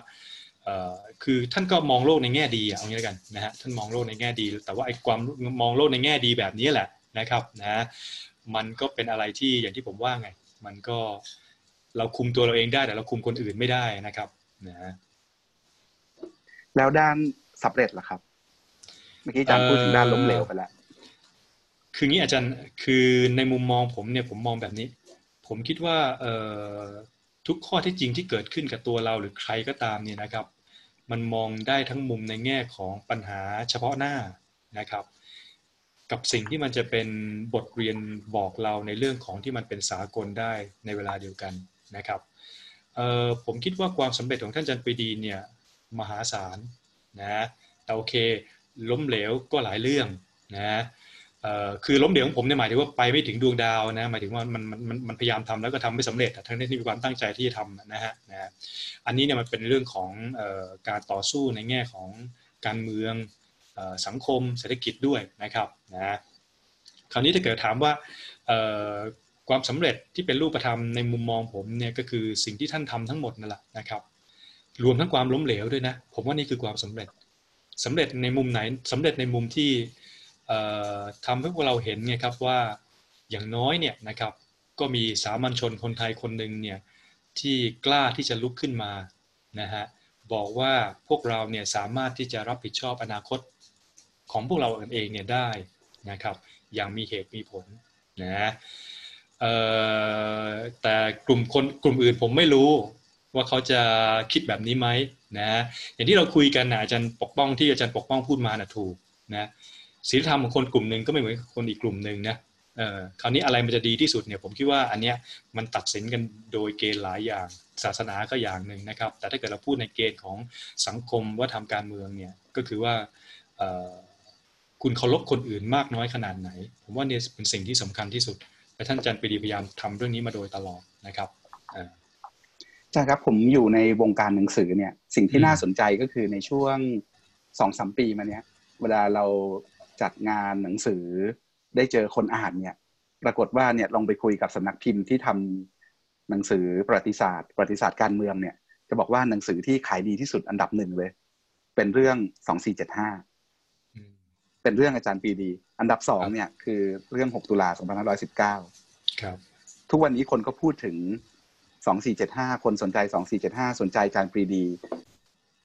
คือท่านก็มองโลกในแง่ดีเอางี้แล้วกันนะฮะท่านมองโลกในแง่ดี แต่ว่าไอ้ความมองโลกในแง่ดีแบบนี้แหละนะครับนะมันก็เป็นอะไรที่อย่างที่ผมว่าไง มันก็ เราคุมตัวเราเองได้แต่เราคุมคนอื่นไม่ได้นะครับนะแล้วด้านสำเร็จล่ะครับ เมื่อกี้อาจารย์พูดถึงด้านล้มเหลวไปแล้วคืองี้อาจารย์คือในมุมมองผมเนี่ยผมมองแบบนี้ ผมคิดว่าเอทุกข้อที่จริงที่เกิดขึ้นกับตัวเราหรือใครก็ตามเนี่ยนะครับ มันมองได้ทั้งมุมในแง่ของปัญหาเฉพาะหน้านะครับ กับสิ่งที่มันจะเป็นบทเรียนบอกเราในเรื่องของที่มันเป็นสากลได้ในเวลาเดียวกัน นะครับผมคิดว่าความสำเร็จของท่านจันปรีดีเนี่ยมหาศาลนะแต่โอเคล้มเหลวก็หลายเรื่องนะคือล้มเหลวของผมเนี่ยหมายถึงว่าไปไม่ถึงดวงดาวนะหมายถึงว่ามันมันมันพยายามทำแล้วก็ทำไม่สำเร็จทั้งที่มีความตั้งใจที่จะทำนะฮะนะอันนี้เนี่ยมันเป็นเรื่องของการต่อสู้ในแง่ของการเมืองสังคมเศรษฐกิจด้วยนะครับนะคราวนี้ถ้าเกิดถามว่า ความสำเร็จที่เป็นรูปธรรมในมุมมองผมเนี่ยก็คือสิ่งที่ท่านทำทั้งหมดนั่นแหละนะครับ รวมทั้งความล้มเหลวด้วยนะผมว่านี่คือความสำเร็จสำเร็จในมุมไหนสำเร็จในมุมที่ทำให้พวกเราเห็นไงครับว่าอย่างน้อยเนี่ยนะครับก็มีสามัญชนคนไทยคนหนึ่งเนี่ยที่กล้าที่จะลุกขึ้นมานะฮะบอกว่าพวกเราเนี่ยสามารถที่จะรับผิดชอบอนาคตของพวกเราเองเนี่ยได้นะครับ อย่างมีเหตุมีผลนะ แต่กลุ่มคนกลุ่มอื่นผมไม่รู้ว่าเขาจะคิดแบบนี้ไหมนะอย่างที่เราคุยกันนะอาจารย์ปกป้องที่อาจารย์ปกป้องพูดมานะถูกนะศีลธรรมของคนกลุ่มหนึ่งก็ไม่เหมือนคนอีกกลุ่มหนึ่งนะเออคราวนี้อะไรมันจะดีที่สุดเนี่ยผมคิดว่าอันเนี้ยมันตัดสินกันโดยเกณฑ์หลายอย่างศาสนาก็อย่างหนึ่งนะครับ แต่ถ้าเกิดเราพูดในเกณฑ์ของสังคมว่าทำการเมืองเนี่ยก็คือว่าคุณเคารพคนอื่นมากน้อยขนาดไหน ผมว่าเนี่ยเป็นสิ่งที่สำคัญที่สุด และท่านอาจารย์ปรีดีพยายามทำเรื่องนี้มาโดยตลอดนะครับใช่ครับผมอยู่ในวงการหนังสือเนี่ย สิ่งที่น่าสนใจก็คือในช่วงสองสามปีมาเนี้ย เวลาเราจัดงานหนังสือได้เจอคนอ่านเนี่ย ปรากฏว่าเนี่ยลองไปคุยกับสำนักพิมพ์ที่ทำหนังสือประวัติศาสตร์ ประวัติศาสตร์การเมืองเนี่ย จะบอกว่าหนังสือที่ขายดีที่สุดอันดับหนึ่งเลย เป็นเรื่องสองสี่เจ็ดห้าเป็นเรื่องอาจารย์ปีดี อันดับสองเนี่ยคือเรื่องหกตุลาสองพันห้าร้อยสิบเก้าทุกวันนี้คนก็พูดถึงสองสี่เจ็ดห้าคนสนใจสองสี่เจ็ดห้าสนใจอาจารย์ปรีดี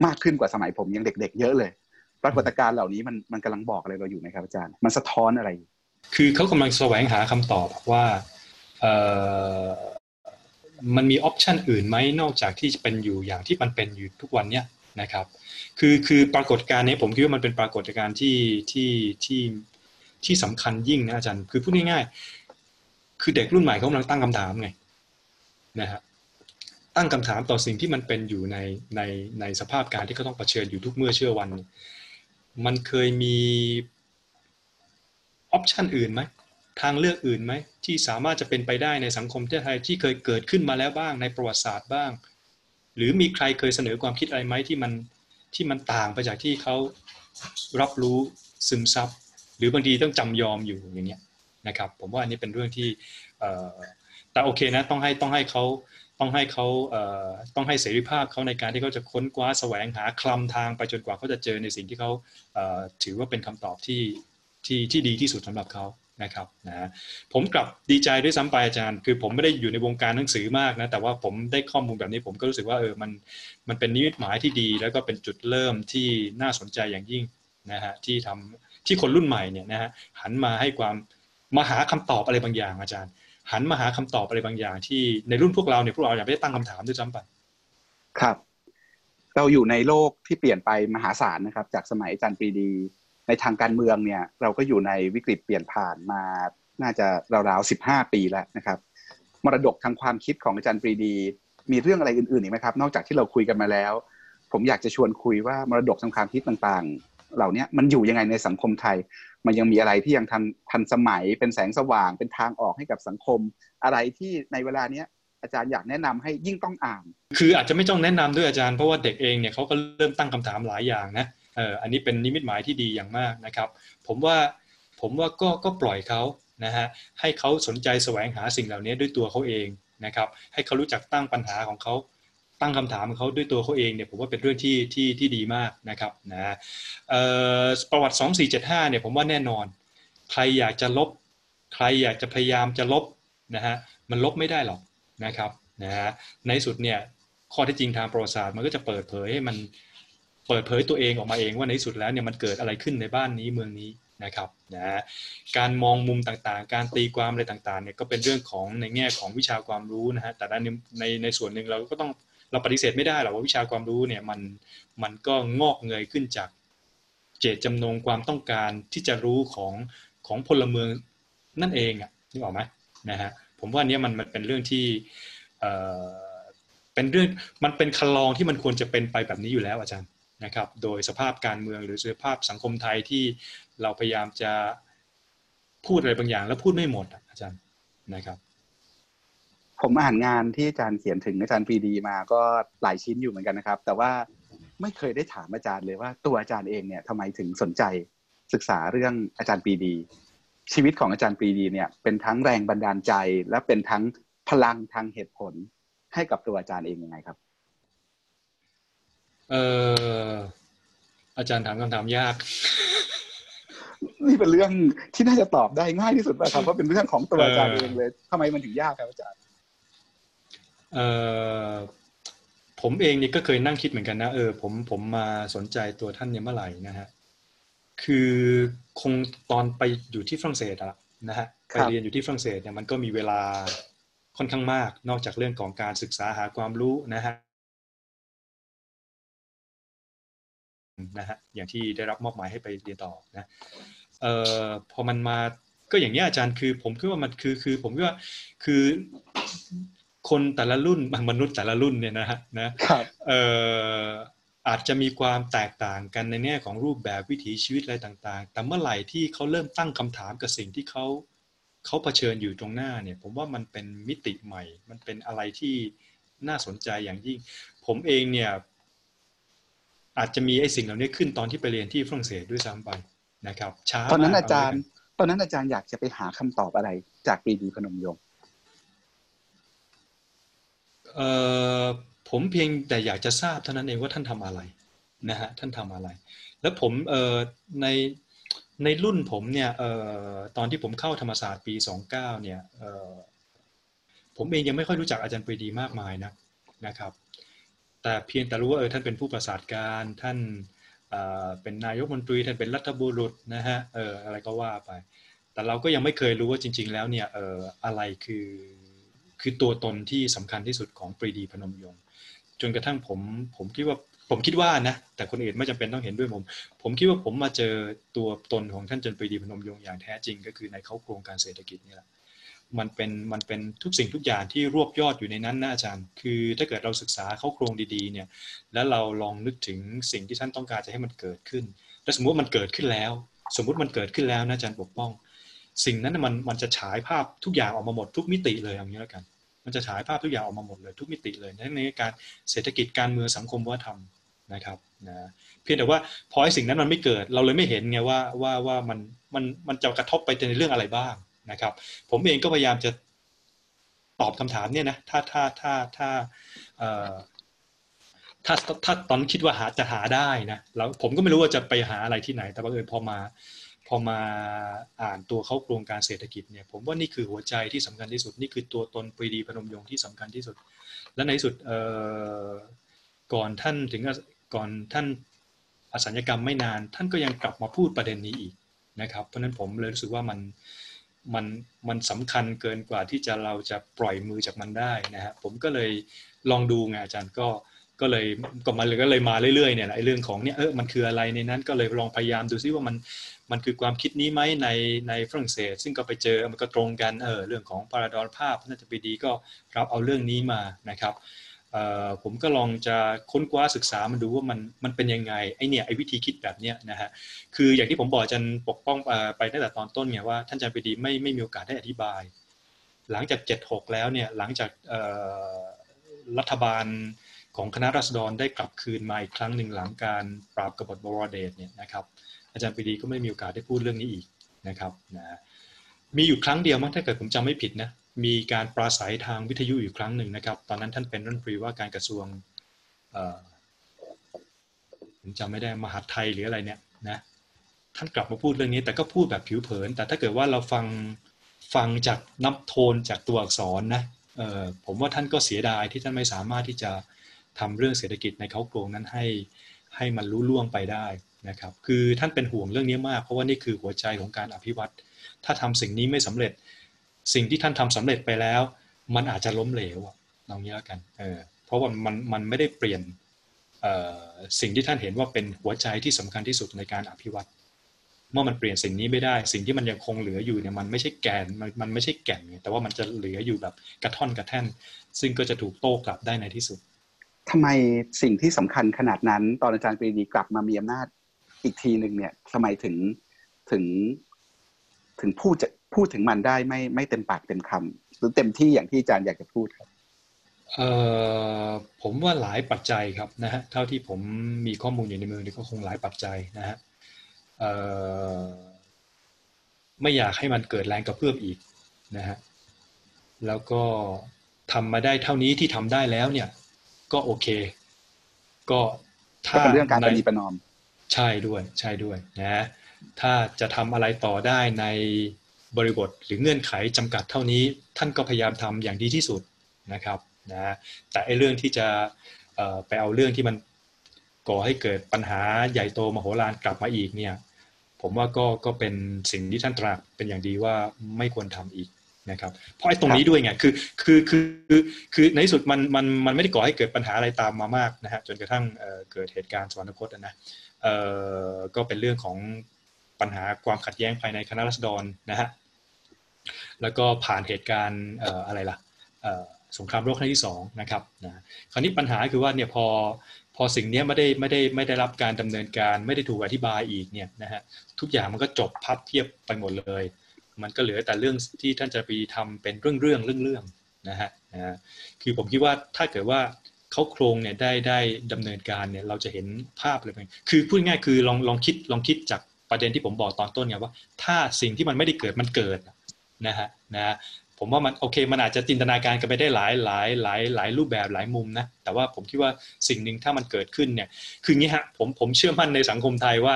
มากขึ้นกว่าสมัยผมยังเด็กๆ เยอะเลย ปรากฏการณ์เหล่านี้มันมันกำลังบอกอะไรเราอยู่ไหมครับอาจารย์ มันสะท้อนอะไร คือเขากำลังแสวงหาคำตอบว่าเออมันมีออปชันอื่นไหมนอกจากที่จะเป็นอยู่อย่างที่มันเป็นอยู่ทุกวันเนี้ยนะครับ คือคือปรากฏการณ์นี้ผมคิดว่ามันเป็นปรากฏการณ์ที่ที่ที่ที่ ที่สำคัญยิ่งนะอาจารย์คือพูดง่ายๆ คือเด็กรุ่นใหม่เขากำลังตั้งคำถามไงนะฮะตั้งคำถามต่อสิ่งที่มันเป็นอยู่ในในในสภาพการที่เขาต้องเผชิญอยู่ทุกเมื่อเชื่อวัน มันเคยมีออปชันอื่นไหมทางเลือกอื่นไหมที่สามารถจะเป็นไปได้ในสังคมไทยที่เคยเกิดขึ้นมาแล้วบ้างในประวัติศาสตร์บ้าง หรือมีใครเคยเสนอความคิดอะไรไหมที่มันที่มันต่างไปจากที่เขารับรู้ซึมซับ หรือบางทีต้องจำยอมอยู่อย่างเงี้ยนะครับ ผมว่าอันนี้เป็นเรื่องที่แต่โอเคนะต้องให้ต้องให้เขาต้องให้เขาต้องให้เสรีภาพเขาในการที่เขาจะค้นคว้าแสวงหาคลำทางไปจนกว่าเขาจะเจอในสิ่งที่เขาถือว่าเป็นคำตอบที่ที่ที่ดีที่สุดสำหรับเขานะครับนะผมกลับดีใจด้วยซ้ำไปอาจารย์ คือผมไม่ได้อยู่ในวงการหนังสือมากนะแต่ว่าผมได้ข้อมูลแบบนี้ผมก็รู้สึกว่าเออมันมันเป็นนิมิตหมายที่ดี แล้วก็เป็นจุดเริ่มที่น่าสนใจอย่างยิ่งนะฮะที่ทำ ที่คนรุ่นใหม่เนี่ยนะฮะหันมาให้ความมาหาคำตอบอะไรบางอย่างอาจารย์ หันมาหาคำตอบอะไรบางอย่าง ที่ในรุ่นพวกเราเนี่ยพวกเราอยากได้ตั้งคำถามด้วยซ้ำไปครับ เราอยู่ในโลกที่เปลี่ยนไปมหาศาลนะครับ จากสมัยอาจารย์ปรีดีในในทางการเมืองเนี่ย เราก็อยู่ในวิกฤตเปลี่ยนผ่านมาน่าจะราวๆสิบห้าปีแล้วนะครับ มรดกทางความคิดของอาจารย์ปรีดี มีเรื่องอะไรอื่นๆอีกไหมครับ นอกจากที่เราคุยกันมาแล้ว ผมอยากจะชวนคุยว่ามรดกทางความคิดต่างๆ เหล่านี้มันอยู่ยังไงในสังคมไทย มันยังมีอะไรที่ยังทันทันสมัยเป็นแสงสว่างเป็นทางออกให้กับสังคม อะไรที่ในเวลาเนี้ยอาจารย์อยากแนะนำให้ยิ่งต้องอ่าน คืออาจจะไม่ต้องแนะนำด้วยอาจารย์เพราะว่าเด็กเองเนี่ยเขาก็เริ่มตั้งคำถามหลายอย่างนะเอออันนี้เป็นนิมิตหมายที่ดีอย่างมากนะครับ ผมว่าผมว่าก็ก็ปล่อยเขานะฮะให้เขาสนใจแสวงหาสิ่งเหล่านี้ด้วยตัวเขาเองนะครับให้เขารู้จักตั้งปัญหาของเขา ตั้งคำถามเขาด้วยตัวเขาเองเนี่ยผมว่าเป็นเรื่องที่ที่ที่ดีมากนะครับนะประวัติ 2475เนี่ยผมว่าแน่นอน ใครอยากจะลบ ใครอยากจะพยายามจะลบนะฮะมันลบไม่ได้หรอกนะครับนะฮะในสุดเนี่ยข้อที่จริงทางประวัติศาสตร์มันก็จะเปิดเผยให้มันเปิดเผยตัวเองออกมาเองว่าในสุดแล้วเนี่ยมันเกิดอะไรขึ้นในบ้านนี้เมืองนี้นะครับนะการมองมุมต่างๆ การตีความอะไรต่างๆเนี่ยก็เป็นเรื่องของในแง่ของวิชาความรู้นะฮะแต่ในในในส่วนหนึ่งเราก็ต้อง เราปฏิเสธไม่ได้หรอกว่าวิชาความรู้เนี่ยมันมันก็งอกเงยขึ้นจากเจตจำนงความต้องการที่จะรู้ของของพลเมืองนั่นเองอะนึกออกไหมนะฮะผมว่านี้มันมันเป็นเรื่องที่เอ่อเป็นเรื่องมันเป็นคันลองที่มันควรจะเป็นไปแบบนี้อยู่แล้วอาจารย์นะครับ โดยสภาพการเมืองหรือสภาพสังคมไทยที่เราพยายามจะพูดอะไรบางอย่าง แล้วพูดไม่หมดอาจารย์นะครับ ผมอ่านงานที่อาจารย์เขียนถึงอาจารย์ปรีดีมาก็หลายชิ้นอยู่เหมือนกันนะครับ แต่ว่าไม่เคยได้ถามอาจารย์เลยว่าตัวอาจารย์เองเนี่ยทำไมถึงสนใจศึกษาเรื่องอาจารย์ปรีดี ชีวิตของอาจารย์ปรีดีเนี่ยเป็นทั้งแรงบันดาลใจ และเป็นทั้งพลังทางเหตุผลให้กับตัวอาจารย์เองยังไงครับเอออาจารย์ถามคำถามยาก นี่เป็นเรื่องที่น่าจะตอบได้ง่ายที่สุดนะครับเพราะเป็นเรื่องของตัวอาจารย์เองเลยทำไมมันถึงยากครับอาจารย์ เออผมเองนี่ก็เคยนั่งคิดเหมือนกันนะเออผมผมมาสนใจตัวท่านเนี่ยเมื่อไหร่นะฮะคือคงตอนไปอยู่ที่ฝรั่งเศสอะนะฮะไปเรียนอยู่ที่ฝรั่งเศสเนี่ยมันก็มีเวลาค่อนข้างมาก นอกจากเรื่องของการศึกษาหาความรู้นะฮะนะฮะอย่างที่ได้รับมอบหมายให้ไปเรียนต่อนะเอ่อพอมันมาก็อย่างนี้อาจารย์คือ ผมคิดว่ามันคือคือผมคิดว่าคือ คนแต่ละรุ่นมนุษย์แต่ละรุ่นเนี่ยนะฮะนะเอ่ออาจจะมีความแตกต่างกันในแง่ของรูปแบบวิถีชีวิตอะไรต่างๆ แต่เมื่อไหร่ที่เขาเริ่มตั้งคำถามกับสิ่งที่เขาเขาเผชิญอยู่ตรงหน้าเนี่ย ผมว่ามันเป็นมิติใหม่ มันเป็นอะไรที่น่าสนใจอย่างยิ่ง ผมเองเนี่ย อาจจะมีไอ้สิ่งเหล่านี้ขึ้นตอนที่ไปเรียนที่ฝรั่งเศสด้วยซ้ำไปนะครับช้าตอนนั้นอาจารย์ ตอนนั้นอาจารย์อยากจะไปหาคำตอบอะไรจากปรีดีพนมยงค์ เอ่อผมเพียงแต่อยากจะทราบเท่านั้นเองว่าท่านทำอะไรนะฮะท่านทำอะไร แล้วผมเอ่อในในรุ่นผมเนี่ยเอ่อตอนที่ผมเข้าธรรมศาสตร์ปีสองเก้าเนี่ยเอ่อผมเองยังไม่ค่อยรู้จักอาจารย์ปรีดีมากมายนะนะครับ แต่เพียงแต่รู้ว่าเออท่านเป็นผู้ประสาทการท่านเป็นนายกมนตรีท่านเป็นรัฐบุรุษนะฮะเอออะไรก็ว่าไป แต่เราก็ยังไม่เคยรู้ว่าจริง ๆ แล้วเนี่ยเอออะไรคือ คือตัวตนที่สำคัญที่สุดของปรีดีพนมยงค์จนกระทั่งผมผมคิดว่าผมคิดว่านะ แต่คนอื่นไม่จำเป็นต้องเห็นด้วยผม ผมคิดว่าผมมาเจอตัวตนของท่านจนปรีดีพนมยงค์อย่างแท้จริง ก็คือในเขาโครงการเศรษฐกิจนี่แหละมันเป็นมันเป็นทุกสิ่งทุกอย่างที่รวบยอดอยู่ในนั้นนะอาจารย์ คือถ้าเกิดเราศึกษาเข้าโครงดีๆเนี่ย แล้วเราลองนึกถึงสิ่งที่ท่านต้องการจะให้มันเกิดขึ้น แล้วสมมติมันเกิดขึ้นแล้ว สมมุติมันเกิดขึ้นแล้วนะอาจารย์ปกป้อง สิ่งนั้นมันมันจะฉายภาพทุกอย่างออกมาหมดทุกมิติเลยอย่างนี้แล้วกัน มันจะฉายภาพทุกอย่างออกมาหมดเลยทุกมิติเลยในการเศรษฐกิจการเมืองสังคมวัฒนธรรมนะครับนะเพียงแต่ว่าพอไอ้สิ่งนั้นมันไม่เกิด เราเลยไม่เห็นไงว่าว่าว่ามันมันมันจะกระทบไปในเรื่องอะไรบ้างนะครับ ผมเองก็พยายามจะตอบคำถามเนี่ยนะถ้าถ้าถ้าถ้าถ้าถ้าตอนคิดว่าหาจะหาได้นะแล้วผมก็ไม่รู้ว่าจะไปหาอะไรที่ไหน แต่บังเอิญพอมา พอมาอ่านตัวเขาโครงการเศรษฐกิจเนี่ยผมว่านี่คือหัวใจที่สำคัญที่สุด นี่คือตัวตนปรีดีพนมยงค์ที่สำคัญที่สุด และในสุดก่อนท่านถึงก่อนท่านอสัญญกรรมไม่นาน ท่านก็ยังกลับมาพูดประเด็นนี้อีกนะครับ เพราะนั้นผมเลยรู้สึกว่ามันมันมันสำคัญเกินกว่าที่จะเราจะปล่อยมือจากมันได้นะฮะผมก็เลยลองดูไงอาจารย์ก็ ก็เลยก็มาเลยก็เลยมาเรื่อยๆเนี่ยไอ้เรื่องของเนี่ยเออมันคืออะไรในนั้นก็เลยลองพยายามดูซิว่ามันมันคือความคิดนี้ไหมในในฝรั่งเศส ซึ่งก็ไปเจอมันก็ตรงกันเออเรื่องของพาราดอนภาพน่าจะไปดีก็รับเอาเรื่องนี้มานะครับผมก็ลองจะค้นคว้าศึกษามันดูว่ามันมันเป็นยังไงไอเนี่ยไอวิธีคิดแบบเนี้ยนะฮะคืออย่างที่ผมบอกจารย์ปกป้องไปตั้งแต่ตอนต้นไงว่าท่านอาจารย์ปรีดีไม่ไม่มีโอกาสได้อธิบาย หลังจาก 76 แล้วเนี่ยหลังจากรัฐบาล ของคณะรัษฎรได้กลับคืนมาอีกครั้งหนึ่งหลังการปราบกบฏบวรเดตเนี่ยนะครับอาจารย์ปรีดีก็ไม่มีโอกาสได้พูดเรื่องนี้อีกนะครับนะมีอยู่ครั้งเดียวมั้งถ้าเกิดผมจำไม่ผิดนะมีการปราศัยทางวิทยุอยู่ครั้งหนึ่งนะครับ ตอนนั้นท่านเป็นรัฐมนตรีว่าการกระทรวงผมจำไม่ได้มหาไทยหรืออะไรเนี่ยนะท่านกลับมาพูดเรื่องนี้ แต่ก็พูดแบบผิวเผิน แต่ถ้าเกิดว่าเราฟังฟังจากนับโทนจากตัวอักษรนะเออผมว่าท่านก็เสียดายที่ท่านไม่สามารถที่จะ ทำเรื่องเศรษฐกิจในเขาโครงนั้นให้ให้มันรู้ล่วงไปได้นะครับคือท่านเป็นห่วงเรื่องนี้มาก เพราะว่านี่คือหัวใจของการอภิวัตถ้าทำสิ่งนี้ไม่สำเร็จ สิ่งที่ท่านทำสำเร็จไปแล้ว มันอาจจะล้มเหลวเอางี้แล้วกันเออเพราะว่ามันมันไม่ได้เปลี่ยนสิ่งที่ท่านเห็นว่าเป็นหัวใจที่สำคัญที่สุดในการอภิวัตเมื่อมันเปลี่ยนสิ่งนี้ไม่ได้ สิ่งที่มันยังคงเหลืออยู่เนี่ยมันไม่ใช่แกนมันมันไม่ใช่แก่นแต่ว่ามันจะเหลืออยู่แบบกระท่อนกระแท่น ซึ่งก็จะถูกโต้กลับได้ในที่สุด ทำไมสิ่งที่สำคัญขนาดนั้น ตอนอาจารย์ปรีดีกลับมามีอำนาจอีกทีหนึ่งเนี่ยทำไมถึงถึงถึงพูดจะพูดถึงมันได้ไม่ไม่เต็มปากเต็มคำหรือเต็มที่อย่างที่อาจารย์อยากจะพูดครับเอ่อผมว่าหลายปัจจัยครับนะฮะเท่าที่ผมมีข้อมูลอยู่ในมือนี่ก็คงหลายปัจจัยนะฮะเอ่อไม่อยากให้มันเกิดแรงกระเพื่อมอีกนะฮะแล้วก็ทำมาได้เท่านี้ที่ทำได้แล้วเนี่ย ก็โอเค ก็ถ้าเป็นเรื่องการปฏิปนอม ใช่ด้วยใช่ด้วยนะถ้าจะทำอะไรต่อได้ในบริบทหรือเงื่อนไขจำกัดเท่านี้ ท่านก็พยายามทำอย่างดีที่สุดนะครับนะแต่ไอ้เรื่องที่จะไปเอาเรื่องที่มันก่อให้เกิดปัญหาใหญ่โตมโหฬารกลับมาอีกเนี่ย ผมว่าก็ก็เป็นสิ่งที่ท่านตรัสเป็นอย่างดีว่าไม่ควรทำอีก นะครับเพราะไอ้ตรงนี้ด้วยไงคือคือคือคือในที่สุดมันมันมันไม่ได้ก่อให้เกิดปัญหาอะไรตามมามากนะฮะจนกระทั่งเกิดเหตุการณ์สวรรคตนะก็เป็นเรื่องของปัญหาความขัดแย้งภายในคณะรัษฎรนะฮะแล้วก็ผ่านเหตุการณ์อะไรล่ะสงครามโลกครั้งที่สองนะครับนะคราวนี้ปัญหาคือว่าเนี่ยพอพอสิ่งนี้ไม่ได้ไม่ได้ไม่ได้รับการดำเนินการ ไม่ได้ถูกอธิบายอีกเนี่ยนะฮะทุกอย่างมันก็จบพับเทียบไปหมดเลย มันก็เหลือแต่เรื่องที่ท่านจะไปทำเป็นเรื่องเรื่องเรื่องเรื่องนะฮะนะคือผมคิดว่าถ้าเกิดว่าเขาโครงเนี่ยได้ได้ดำเนินการเนี่ยเราจะเห็นภาพเลยคือพูดง่ายคือลองลองคิดลองคิดจากประเด็นที่ผมบอกตอนต้นไงว่า ถ้าสิ่งที่มันไม่ได้เกิดมันเกิดนะฮะนะ ผมว่ามันโอเคมันอาจจะจินตนาการกันไปได้หลายหลายหลายหลายรูปแบบหลายมุมนะแต่ว่าผมคิดว่าสิ่งหนึ่งถ้ามันเกิดขึ้นเนี่ยคืองี้ฮะผมผมเชื่อมั่นในสังคมไทยว่า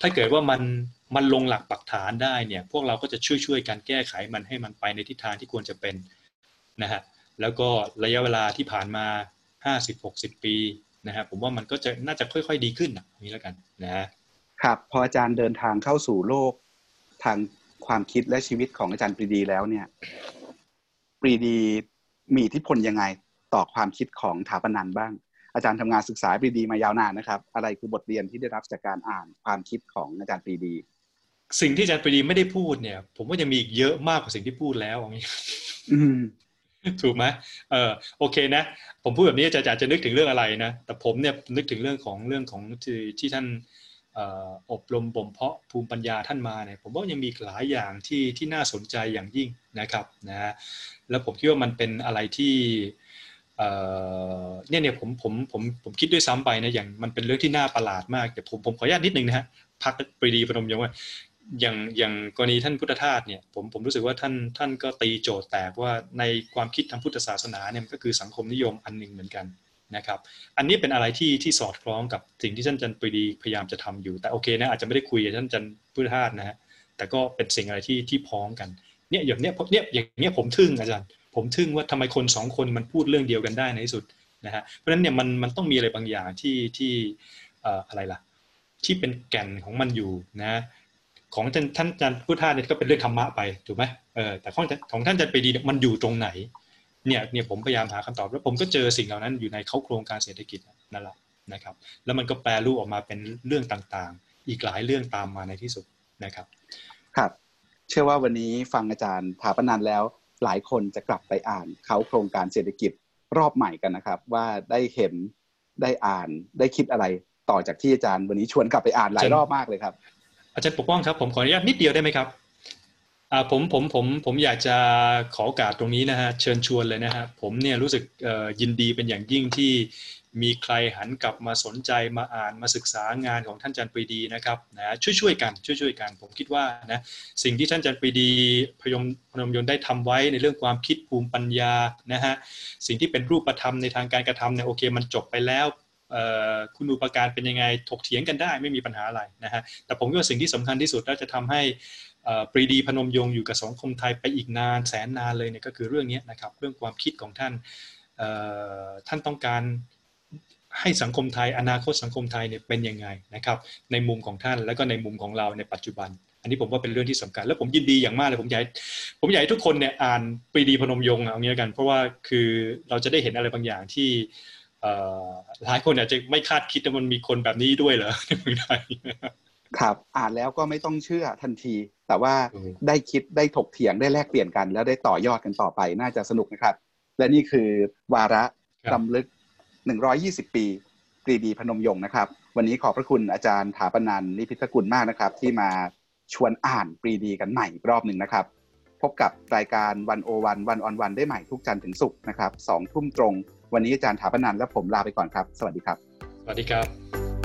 ถ้าเกิดว่ามันมันลงหลักปักฐานได้เนี่ยพวกเราก็จะช่วยช่วยกันแก้ไขมันให้มันไปในทิศทางที่ควรจะเป็นนะฮะแล้วก็ระยะเวลาที่ผ่านมาห้าสิบหกสิบปีนะฮะผมว่ามันก็จะน่าจะค่อย ๆ ดีขึ้นนะนี้แล้วกันนะครับพออาจารย์เดินทางเข้าสู่โลกทางความคิดและชีวิตของอาจารย์ปรีดีแล้วเนี่ย ปรีดีมีอิทธิพลยังไงต่อความคิดของถาปนันบ้าง อาจารย์ทำงานศึกษาปรีดีมายาวนานนะครับ อะไรคือบทเรียนที่ได้รับจากการอ่านความคิดของอาจารย์ปรีดี สิ่งที่อาจารย์ปรีดีไม่ได้พูดเนี่ย ผมว่ายังมีอีกเยอะมากกว่าสิ่งที่พูดแล้วอย่างนี้ถูกไหมเออโอเคนะ ผมพูดแบบนี้จะจะจะนึกถึงเรื่องอะไรนะ แต่ผมเนี่ยนึกถึงเรื่องของเรื่องของที่ที่ท่าน อบรมบ่มเพาะภูมิปัญญาท่านมาเนี่ยผมว่ายังมีหลายอย่างที่ที่น่าสนใจอย่างยิ่งนะครับนะแล้วผมคิดว่ามันเป็นอะไรที่เนี่ยเนี่ยผมผมผมผมคิดด้วยซ้ำไปนะอย่างมันเป็นเรื่องที่น่าประหลาดมากแต่ผมผมขออนุญาตนิดนึงนะฮะพักปรีดีพนมยงว่าอย่างอย่างกรณีท่านพุทธทาสเนี่ยผมผมรู้สึกว่าท่านท่านก็ตีโจทย์แตกว่าในความคิดทางพุทธศาสนาเนี่ยก็คือสังคมนิยมอันหนึ่งเหมือนกัน นะครับ อันนี้เป็นอะไรที่ที่สอดคล้องกับสิ่งที่ท่านจันปรีดีพยายามจะทำอยู่ แต่โอเคนะอาจจะไม่ได้คุยกับท่านจันพุทธทาสนะฮะแต่ก็เป็นสิ่งอะไรที่ที่พ้องกันเนี่ยอย่างเนี้ยเนี่ยอย่างเนี้ยผมทึ่งอาจารย์ ผมทึ่งว่าทำไมคนสองคนมันพูดเรื่องเดียวกันได้ในที่สุดนะฮะเพราะฉะนั้นเนี่ยมันมันต้องมีอะไรบางอย่างที่ที่อะไรล่ะ ที่เป็นแก่นของมันอยู่นะของท่านท่านจันพุทธทาสเนี่ยก็เป็นเรื่องธรรมะไปถูกไหมเออแต่ของของท่านจันปรีดีมันอยู่ตรงไหน เนี่ยเนี่ยผมพยายามหาคำตอบแล้วผมก็เจอสิ่งเหล่านั้นอยู่ในเขาโครงการเศรษฐกิจนั่นแหละนะครับ แล้วมันก็แปลรูปออกมาเป็นเรื่องต่างๆ อีกหลายเรื่องตามมาในที่สุดนะครับ ครับ เชื่อว่าวันนี้ฟังอาจารย์ถาปนันแล้ว หลายคนจะกลับไปอ่านเขาโครงการเศรษฐกิจรอบใหม่กันนะครับ ว่าได้เห็นได้อ่านได้คิดอะไรต่อจากที่อาจารย์วันนี้ชวนกลับไปอ่านหลายรอบมากเลยครับ อาจารย์ปกป้องครับผมขออนุญาตนิดเดียวได้ไหมครับอ่า ผมผมผมผมอยากจะขอโอกาสตรงนี้นะฮะเชิญชวนเลยนะฮะผมเนี่ยรู้สึกยินดีเป็นอย่างยิ่งที่มีใครหันกลับมาสนใจมาอ่านมาศึกษางานของท่านจารย์ปรีดีนะครับนะช่วยช่วยกันช่วยช่วยกัน ผมคิดว่านะสิ่งที่ท่านจารย์ปรีดีพยมพนมยนต์ได้ทำไว้ในเรื่องความคิดภูมิปัญญานะฮะสิ่งที่เป็นรูปธรรมในทางการกระทำเนี่ยโอเค มันจบไปแล้วคุณอุปการเป็นยังไงถกเถียงกันได้ไม่มีปัญหาอะไรนะฮะแต่ผมว่าสิ่งที่สำคัญที่สุดแล้วจะทำให้ ปรีดีพนมยงอยู่กับสังคมไทยไปอีกนานแสนนานเลยเนี่ยก็คือเรื่องนี้นะครับเรื่องความคิดของท่านท่านต้องการให้สังคมไทย อนาคตสังคมไทยเนี่ยเป็นยังไงนะครับในมุมของท่านแล้วก็ในมุมของเราในปัจจุบัน อันนี้ผมว่าเป็นเรื่องที่สำคัญ แล้วผมยินดีอย่างมากเลยผมอยากผมอยากให้ทุกคนเนี่ยอ่านปรีดีพนมยงเอางี้กัน เพราะว่าคือเราจะได้เห็นอะไรบางอย่างที่หลายคนอาจจะไม่คาดคิดว่ามันมีคนแบบนี้ด้วยเหรอในเมืองไทย ครับ อ่านแล้วก็ไม่ต้องเชื่อทันที แต่ว่าได้คิดได้ถกเถียงได้แลกเปลี่ยนกัน แล้วได้ต่อยอดกันต่อไปน่าจะสนุกนะครับ และนี่คือวาระรำลึก 120 ปีปรีดีพนมยงค์นะครับ วันนี้ขอบพระคุณอาจารย์ถาปนันนิพิทกุลมากนะครับ ที่มาชวนอ่านปรีดีกันใหม่รอบหนึ่งนะครับ พบกับรายการวันโอวันวันออนวันได้ใหม่ทุกจันทร์ถึงศุกร์นะครับสองทุ่มตรง วันนี้อาจารย์ถาปนันและผมลาไปก่อนครับ สวัสดีครับ สวัสดีครับ